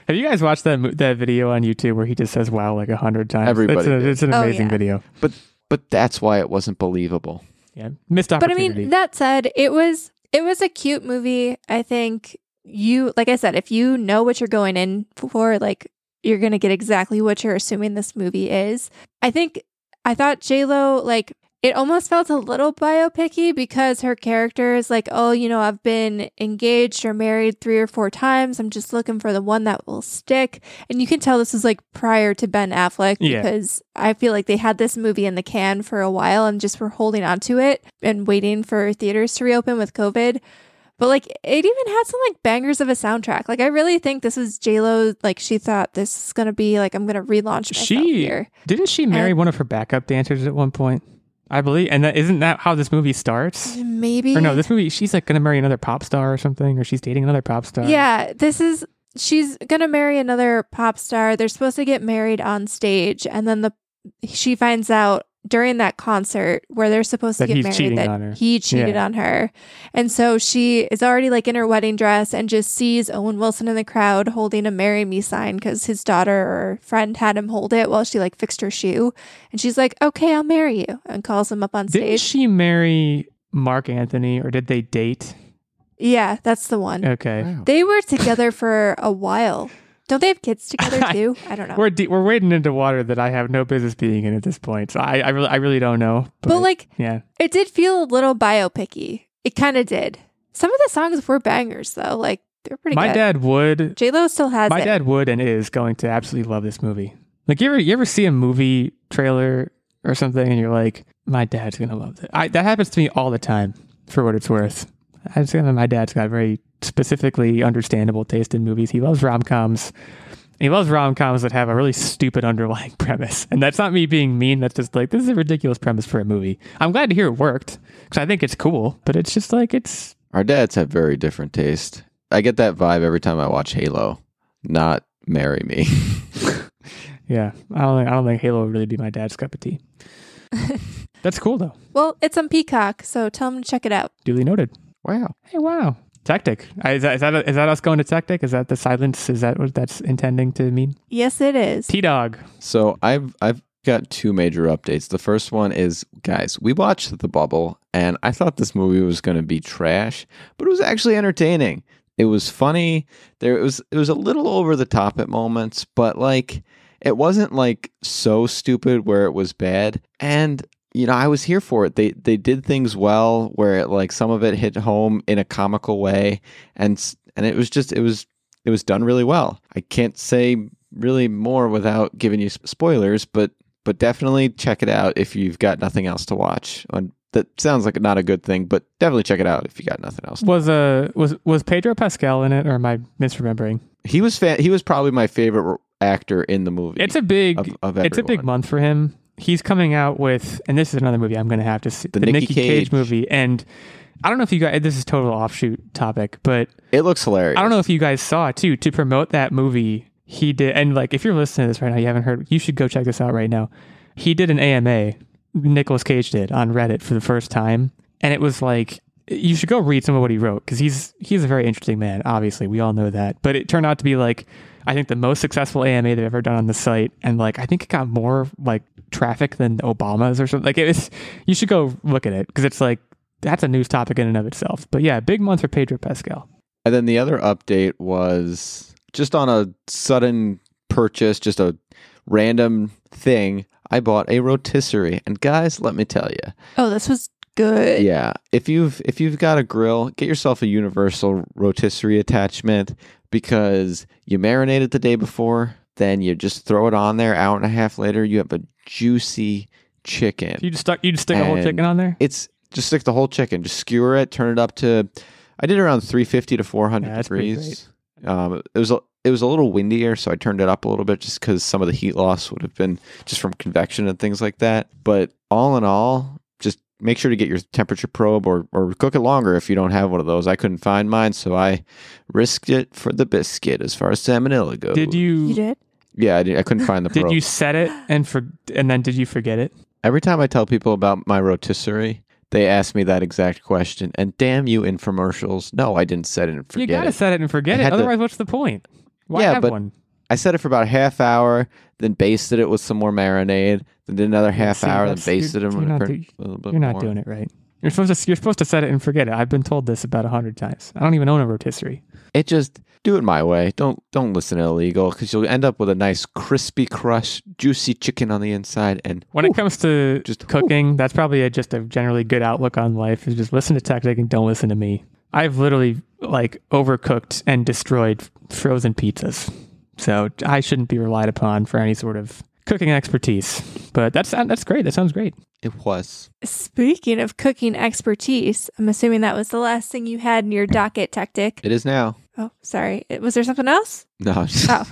Have you guys watched that that video on YouTube where he just says "wow" like a hundred times? Everybody It's, a, it's an Oh, amazing yeah. video. But but that's why it wasn't believable. Yeah, missed opportunity. But I mean, that said, it was It was a cute movie. I think you, like I said, if you know what you're going in for, like you're going to get exactly what you're assuming this movie is. I think I thought J Lo like it almost felt a little biopicky because her character is like, oh, you know, I've been engaged or married three or four times. I'm just looking for the one that will stick. And you can tell this is like prior to Ben Affleck Yeah. because I feel like they had this movie in the can for a while and just were holding on to it and waiting for theaters to reopen with COVID. But like it even had some like bangers of a soundtrack. Like I really think this was J Lo. Like she thought this is gonna be like I'm gonna relaunch She here. didn't she marry And- one of her backup dancers at one point? I believe, and that isn't that how this movie starts? Uh, maybe Or no, this movie she's like gonna marry another pop star or something, or she's dating another pop star. Yeah, this is she's gonna marry another pop star. They're supposed to get married on stage, and then the she finds out during that concert where they're supposed to get married that he cheated Yeah. on her, and so she is already like in her wedding dress and just sees Owen Wilson in the crowd holding a "Marry Me" sign because his daughter or friend had him hold it while she like fixed her shoe, and she's like, "Okay, I'll marry you," and calls him up on stage. Didn't she marry Marc Anthony, or did they date? yeah, that's the one. Okay. Wow. They were together for a while. Don't they have kids together too? I don't know. We're de- we're wading into water that I have no business being in at this point. So I, I really I really don't know. But, but like yeah, it did feel a little biopicky. It kind of did. Some of the songs were bangers though. Like they're pretty my good. dad would J Lo still has my it. dad would and is going to absolutely love this movie. Like you ever you ever see a movie trailer or something and you're like, my dad's gonna love it. I, that happens to me all the time. For what it's worth, I just my dad's got very specifically understandable taste in movies. He loves rom coms. He loves rom coms that have a really stupid underlying premise. And that's not me being mean. That's just like, this is a ridiculous premise for a movie. I'm glad to hear it worked because I think it's cool, but it's just like, it's, Our dads have very different taste. I get that vibe every time I watch Halo. Not marry me. yeah, I don't, think, I don't think Halo would really be my dad's cup of tea. that's cool though. Well, it's on Peacock, so tell him to check it out. Duly noted. wow. Hey, wow. Tactic. Is that, is, that, is that us going to tactic? Is that the silence? Is that what that's intending to mean? Yes, it is. T Dog. So I've I've got two major updates. The first one is guys, we watched The Bubble and I thought this movie was going to be trash, but it was actually entertaining. It was funny. There it was it was a little over the top at moments, but like it wasn't like so stupid where it was bad. And you know, I was here for it. They they did things well where it, like some of it hit home in a comical way and and it was just it was it was done really well. I can't say really more without giving you spoilers, but but definitely check it out if you've got nothing else to watch. And that sounds like not a good thing, but definitely check it out if you got nothing else. Was uh was was Pedro Pascal in it, or am I misremembering? He was fa- he was probably my favorite actor in the movie. It's a big of, of it's a big month for him. He's coming out with, and this is another movie I'm going to have to see The the, Nicky Nicky Cage. Cage. movie. And I don't know if you guys, this is total offshoot topic, but It looks hilarious. I don't know if you guys saw it too. To promote that movie, he did, and like if you're listening to this right now, you haven't heard, you should go check this out right now. He did an AMA, Nicolas Cage did on Reddit for the first time, and it was like you should go read some of what he wrote because he's he's a very interesting man. Obviously, we all know that, but it turned out to be like I think the most successful AMA they've ever done on the site, and like I think it got more like traffic than Obama's or something. Like it was, you should go look at it because it's like that's a news topic in and of itself. But yeah, big month for Pedro Pascal. And then the other update was just on a sudden purchase, just a random thing. I bought a rotisserie, and guys, let me tell you, Oh, this was good. yeah, if you've if you've got a grill, get yourself a universal rotisserie attachment because you marinate it the day before, then you just throw it on there. Hour and a half later, you have a juicy chicken. You just stuck, you just stick a whole chicken on there. It's just stick the whole chicken, just skewer it, turn it up to. I did around 350 to 400 Yeah, degrees. Um, it was a, it was a little windier, so I turned it up a little bit just because some of the heat loss would have been just from convection and things like that. But all in all, just make sure to get your temperature probe or or cook it longer if you don't have one of those. I couldn't find mine, so I risked it for the biscuit as far as salmonella goes. Did you, You did? Yeah, I, did, I couldn't find the did you set it and for and then did you forget it? Every time I tell people about my rotisserie, they ask me that exact question. And damn you infomercials. No, I didn't set it and forget. you gotta it. set it and forget I it. had to- Otherwise, what's the point? Why Yeah, have but one? I set it for about a half hour, then basted it with some more marinade, did another half See, hour, you're- basted them you're not do- You're not doing it right. You're supposed to you're supposed to set it and forget it. I've been told this about a hundred times. I don't even own a rotisserie. It just do it my way. Don't don't listen to illegal because you'll end up with a nice crispy crush, juicy chicken on the inside. And When it comes to Just- cooking, that's probably a, just a generally good outlook on life. Is just listen to Tactic and don't listen to me. I've literally like overcooked and destroyed frozen pizzas, so I shouldn't be relied upon for any sort of cooking expertise. But that's that's great. That sounds great. it was Speaking of cooking expertise, I'm assuming that was the last thing you had in your docket tactic. it is now. Oh, sorry. Was there something else? No, Oh.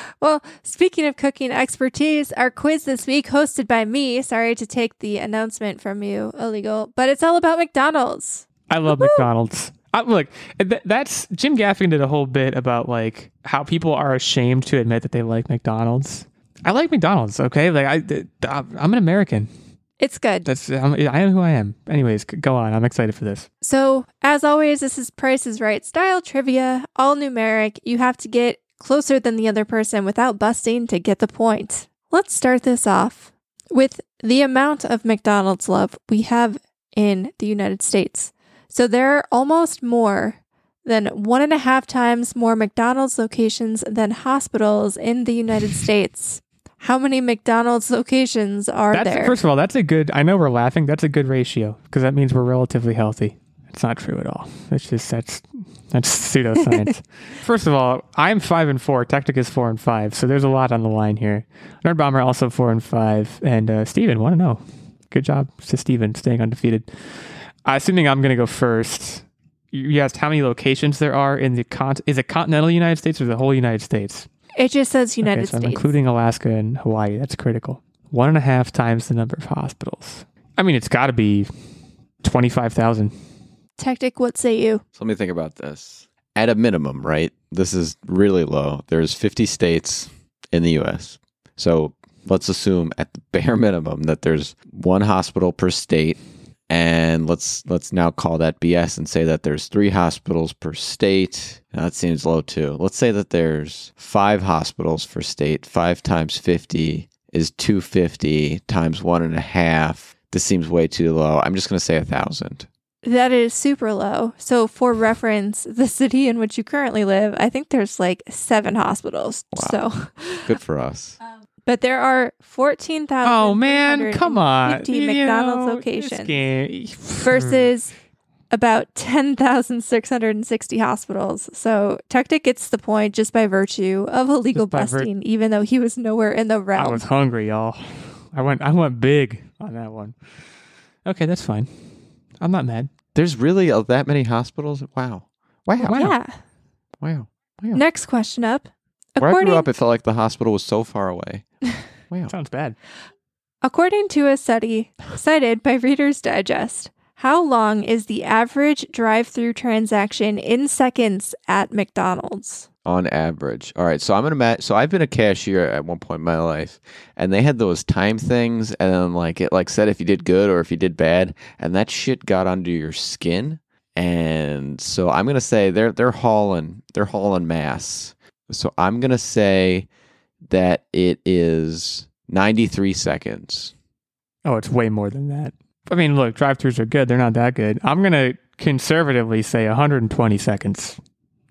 well, speaking of cooking expertise, our quiz this week, hosted by me, sorry to take the announcement from you, illegal, but it's all about McDonald's. I love McDonald's. I, look, th- that's Jim Gaffigan did a whole bit about like how people are ashamed to admit that they like McDonald's. I like McDonald's. Okay, like I, I'm an American. It's good. That's I'm, I am who I am. Anyways, go on. I'm excited for this. So, as always, this is Price is Right style trivia, all numeric. You have to get closer than the other person without busting to get the point. Let's start this off with the amount of McDonald's love we have in the United States. So, there are almost more than one and a half times more McDonald's locations than hospitals in the United States. How many McDonald's locations are That's there? first of all, that's a good. I know we're laughing. That's a good ratio because that means we're relatively healthy. It's not true at all. It's just that's that's pseudoscience. first of all, I'm five and four. Tactic is four and five. So there's a lot on the line here. Nerd Bomber also four and five, and uh, Steven, want to know? Good job to Steven staying undefeated. Uh, assuming I'm going to go first. You you asked how many locations there are in the con. Is it continental United States or the whole United States? It just says United okay, so I'm States. including Alaska and Hawaii. That's critical. One and a half times the number of hospitals. I mean, it's got to be twenty-five thousand. Tactic, what say you? So let me think about this. At a minimum, right? This is really low. There's 50 states in the US. So let's assume at the bare minimum that there's one hospital per state and let's let's now call that BS and say that there's 3 hospitals per state. Now, that seems low too. Let's say that there's 5 hospitals per state. 5 times 50 is 250 times one and a half. This seems way too low. I'm just going to say a thousand. That is super low. So, for reference, the city in which you currently live, I think there's like seven hospitals. Wow. So, Good for us. Uh, but there are 14,000 Oh man, come on! 50 You McDonald's know, locations this versus about 10,660 hospitals. So, Tactic gets the point just by virtue of illegal Just by vir- busting, even though he was nowhere in the realm. I was hungry, y'all. I went. I went big on that one. Okay, that's fine. I'm not mad. There's really uh, that many hospitals? Wow. Wow. Wow. yeah. Wow. Wow. Next question up. Where I grew up, it felt like the hospital was so far away. Wow. Sounds bad. according to a study cited by Reader's Digest, how long is the average drive through transaction in seconds at McDonald's? On average. All right. So I'm going to match. So I've been a cashier at one point in my life, and they had those time things, and then like it like said if you did good or if you did bad, and that shit got under your skin. And so I'm going to say they're they're hauling they're hauling mass. So I'm going to say that it is 93 seconds. Oh, it's way more than that. I mean, look, drive-throughs are good. They're not that good. I'm gonna conservatively say 120 seconds,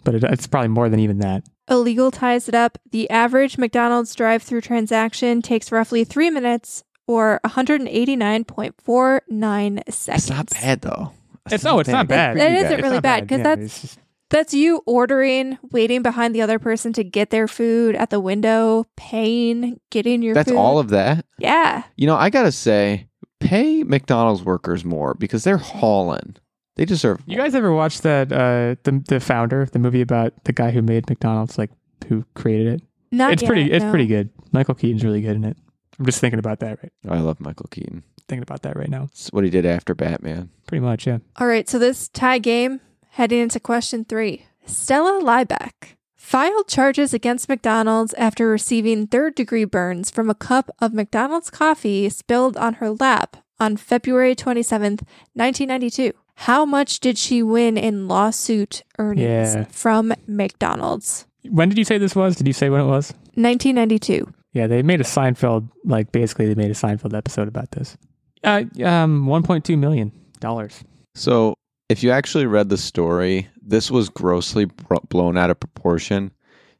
but it, it's probably more than even that. Illegal ties it up. The average McDonald's drive through transaction takes roughly three minutes or 189.49 seconds. It's not bad though. It's no, it's not bad. That Pretty isn't bad. It's really bad because Yeah, that's- just- That's you ordering, waiting behind the other person to get their food at the window, paying, getting your That's food. all of that. Yeah. You know, I gotta say, pay McDonald's workers more because they're hauling. They deserve. You guys ever watch that uh the the founder, the movie about the guy who made McDonald's, like who created it? Not it's yet, pretty it's no. pretty good. Michael Keaton's really good in it. I'm just thinking about that right I love Michael Keaton. thinking about that right now. It's what he did after Batman. Pretty much, yeah. All right, so this tie game heading into question three. Stella Liebeck filed charges against McDonald's after receiving third degree burns from a cup of McDonald's coffee spilled on her lap on February 27th, 1992. How much did she win in lawsuit earnings Yeah. from McDonald's? When did you say this was? Did you say when it was? 1992. Yeah, they made a Seinfeld like basically they made a Seinfeld episode about this. Uh um 1.2 million. dollars. So, if you actually read the story, this was grossly bro- blown out of proportion.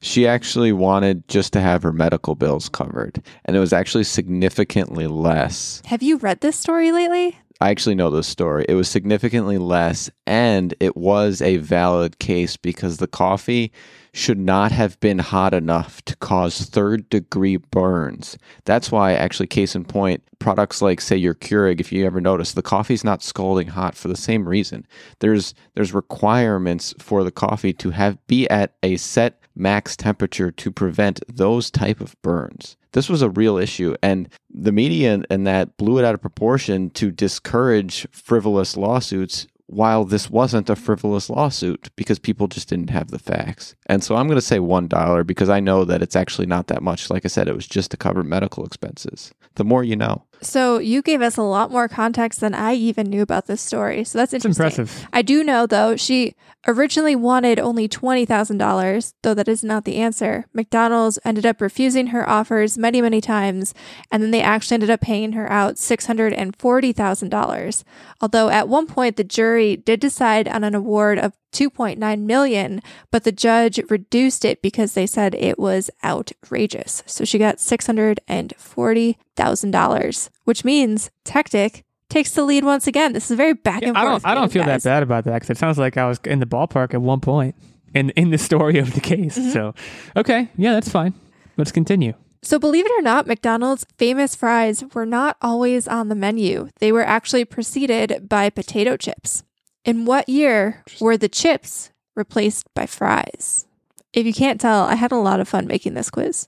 She actually wanted just to have her medical bills covered, and it was actually significantly less. Have you read this story lately? I actually know this story. It was significantly less, and it was a valid case because the coffee should not have been hot enough to cause third degree burns. That's why, actually, case in point, products like, say, your Keurig, if you ever notice, the coffee's not scalding hot for the same reason. There's there's requirements for the coffee to have be at a set max temperature to prevent those type of burns. This was a real issue, and the media and that blew it out of proportion to discourage frivolous lawsuits while this wasn't a frivolous lawsuit because people just didn't have the facts. And so I'm going to say $1 because I know that it's actually not that much. Like I said, it was just to cover medical expenses. The more you know. So you gave us a lot more context than I even knew about this story. So that's It's interesting. impressive. I do know though she originally wanted only twenty thousand dollars, though that is not the answer. McDonald's ended up refusing her offers many, many times, and then they actually ended up paying her out six hundred and forty thousand dollars. Although at one point the jury did decide on an award of two point nine million, but the judge reduced it because they said it was outrageous. So she got six hundred and forty thousand dollars, which means Tactic takes the lead once again. This is very back Yeah, and I forth. don't. I don't feel guys. that bad about that because it sounds like I was in the ballpark at one point in in the story of the case. Mm-hmm. So, okay, yeah, that's fine. Let's continue. So, believe it or not, McDonald's famous fries were not always on the menu. They were actually preceded by potato chips. In what year were the chips replaced by fries? If you can't tell, I had a lot of fun making this quiz.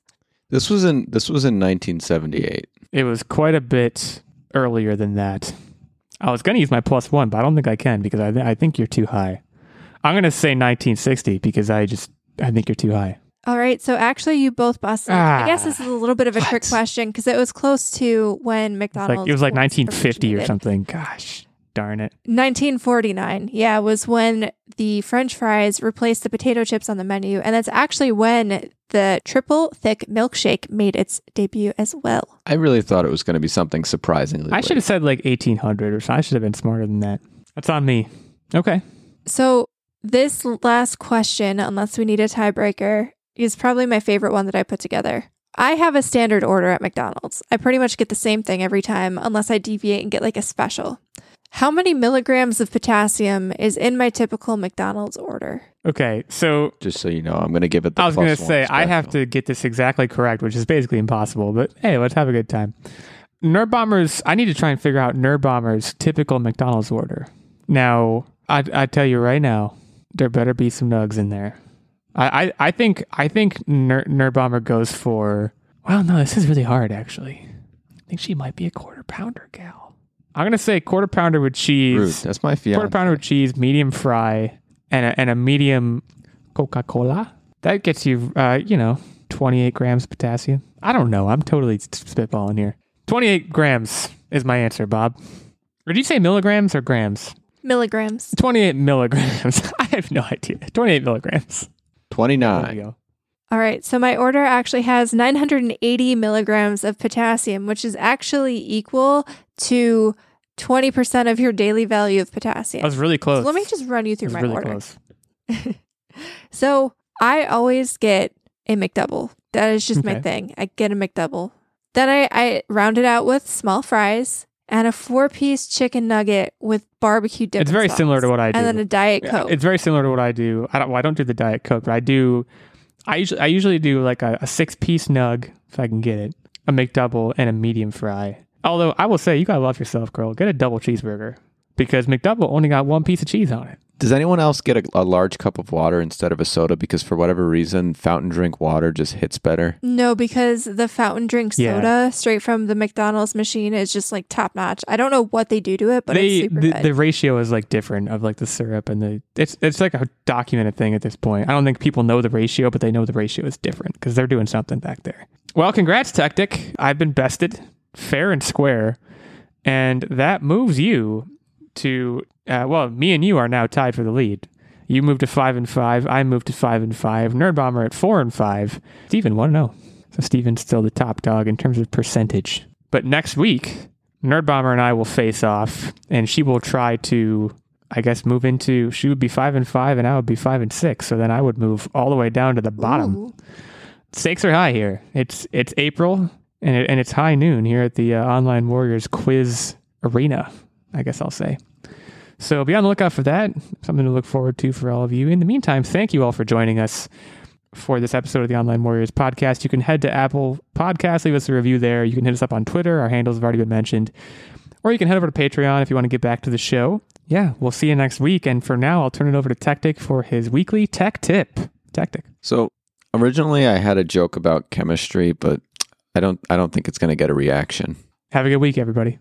This was in this was in 1978. It was quite a bit earlier than that. I was going to use my plus one, but I don't think I can because I, th- I think you're too high. I'm going to say 1960 because I just I think you're too high. All right, so actually, you both busted. I guess Ah, this is a little bit of a trick question because it was close to when It's McDonald's. like it was like was 1950 or something. Gosh, darn it. 1949, yeah, was when the French fries replaced the potato chips on the menu, and that's actually when the triple thick milkshake made its debut as well. I really thought it was going to be something surprisingly. I late. should have said like 1800 or so. I should have been smarter than that. That's on me. Okay. So this last question, unless we need a tiebreaker, is probably my favorite one that I put together. I have a standard order at McDonald's. I pretty much get the same thing every time, unless I deviate and get like a special. How many milligrams of potassium is in my typical McDonald's order? Okay. So Just so you know, I'm going to give it. The I was going to say one I have to get this exactly correct, which is basically impossible. But hey, let's have a good time. Nerd Bombers. I need to try and figure out Nerd Bombers' typical McDonald's order. Now, I I tell you right now, there better be some nugs in there. I I, I think I think Nerd, Nerd Bomber goes for. Well, no, this is really hard actually. I think she might be a quarter pounder gal. I'm gonna say quarter pounder with cheese. Rude. That's my Quarter pounder with cheese, medium fry, and a, and a medium Coca Cola. That gets you, uh, you know, 28 grams of potassium. I don't know. I'm totally spitballing here. 28 grams is my answer, Bob. Or did you say milligrams or grams? Milligrams. 28 milligrams. I have no idea. 28 milligrams. There we 29. go. All right, so my order actually has 980 milligrams of potassium, which is actually equal to 20% of your daily value of potassium. I was really close. So let me just run you through my really order. close. So I always get a McDouble. That is just my thing. I get a McDouble. Then I, I round it out with small fries and a four piece chicken nugget with barbecue dip. It's very similar to what I do. And then a Diet Coke. It's very similar to what I do. I don't. Well, I don't do the diet coke, but I do. I usually I usually do like a, a six piece nug if I can get it, a McDouble and a medium fry. Although I will say you gotta love yourself, girl. Get a double cheeseburger because McDouble only got one piece of cheese on it. Does anyone else get a, a large cup of water instead of a soda? Because for whatever reason, fountain drink water just hits better. no, because the fountain drink Yeah. soda straight from the McDonald's machine is just like top notch. I don't know what they do to it, but they it's super the, good. the ratio is like different of like the syrup and the it's it's like a documented thing at this point. I don't think people know the ratio, but they know the ratio is different because they're doing something back there. Well, congrats, Tactic. I've been bested fair and square, and that moves you to uh, well, me and you are now tied for the lead. You moved to five and five. I moved to five and five. Nerd Bomber at four and five. Steven, one zero. So Steven's still the top dog in terms of percentage. But next week, Nerd Bomber and I will face off, and she will try to, I guess, move into. She would be five and five, and I would be five and six. So then I would move all the way down to the bottom. Ooh. Stakes are high here. It's it's April, and it, and it's high noon here at the uh, Online Warriors Quiz Arena. I guess I'll say. So be on the lookout for that. Something to look forward to for all of you. In the meantime, thank you all for joining us for this episode of the Online Warriors podcast. You can head to Apple Podcasts, leave us a review there. You can hit us up on Twitter. Our handles have already been mentioned. Or you can head over to Patreon if you want to get back to the show. Yeah, we'll see you next week. And for now, I'll turn it over to Tactic for his weekly tech tip. Tactic. So originally I had a joke about chemistry, but I don't I don't think it's going to get a reaction. Have a good week, everybody.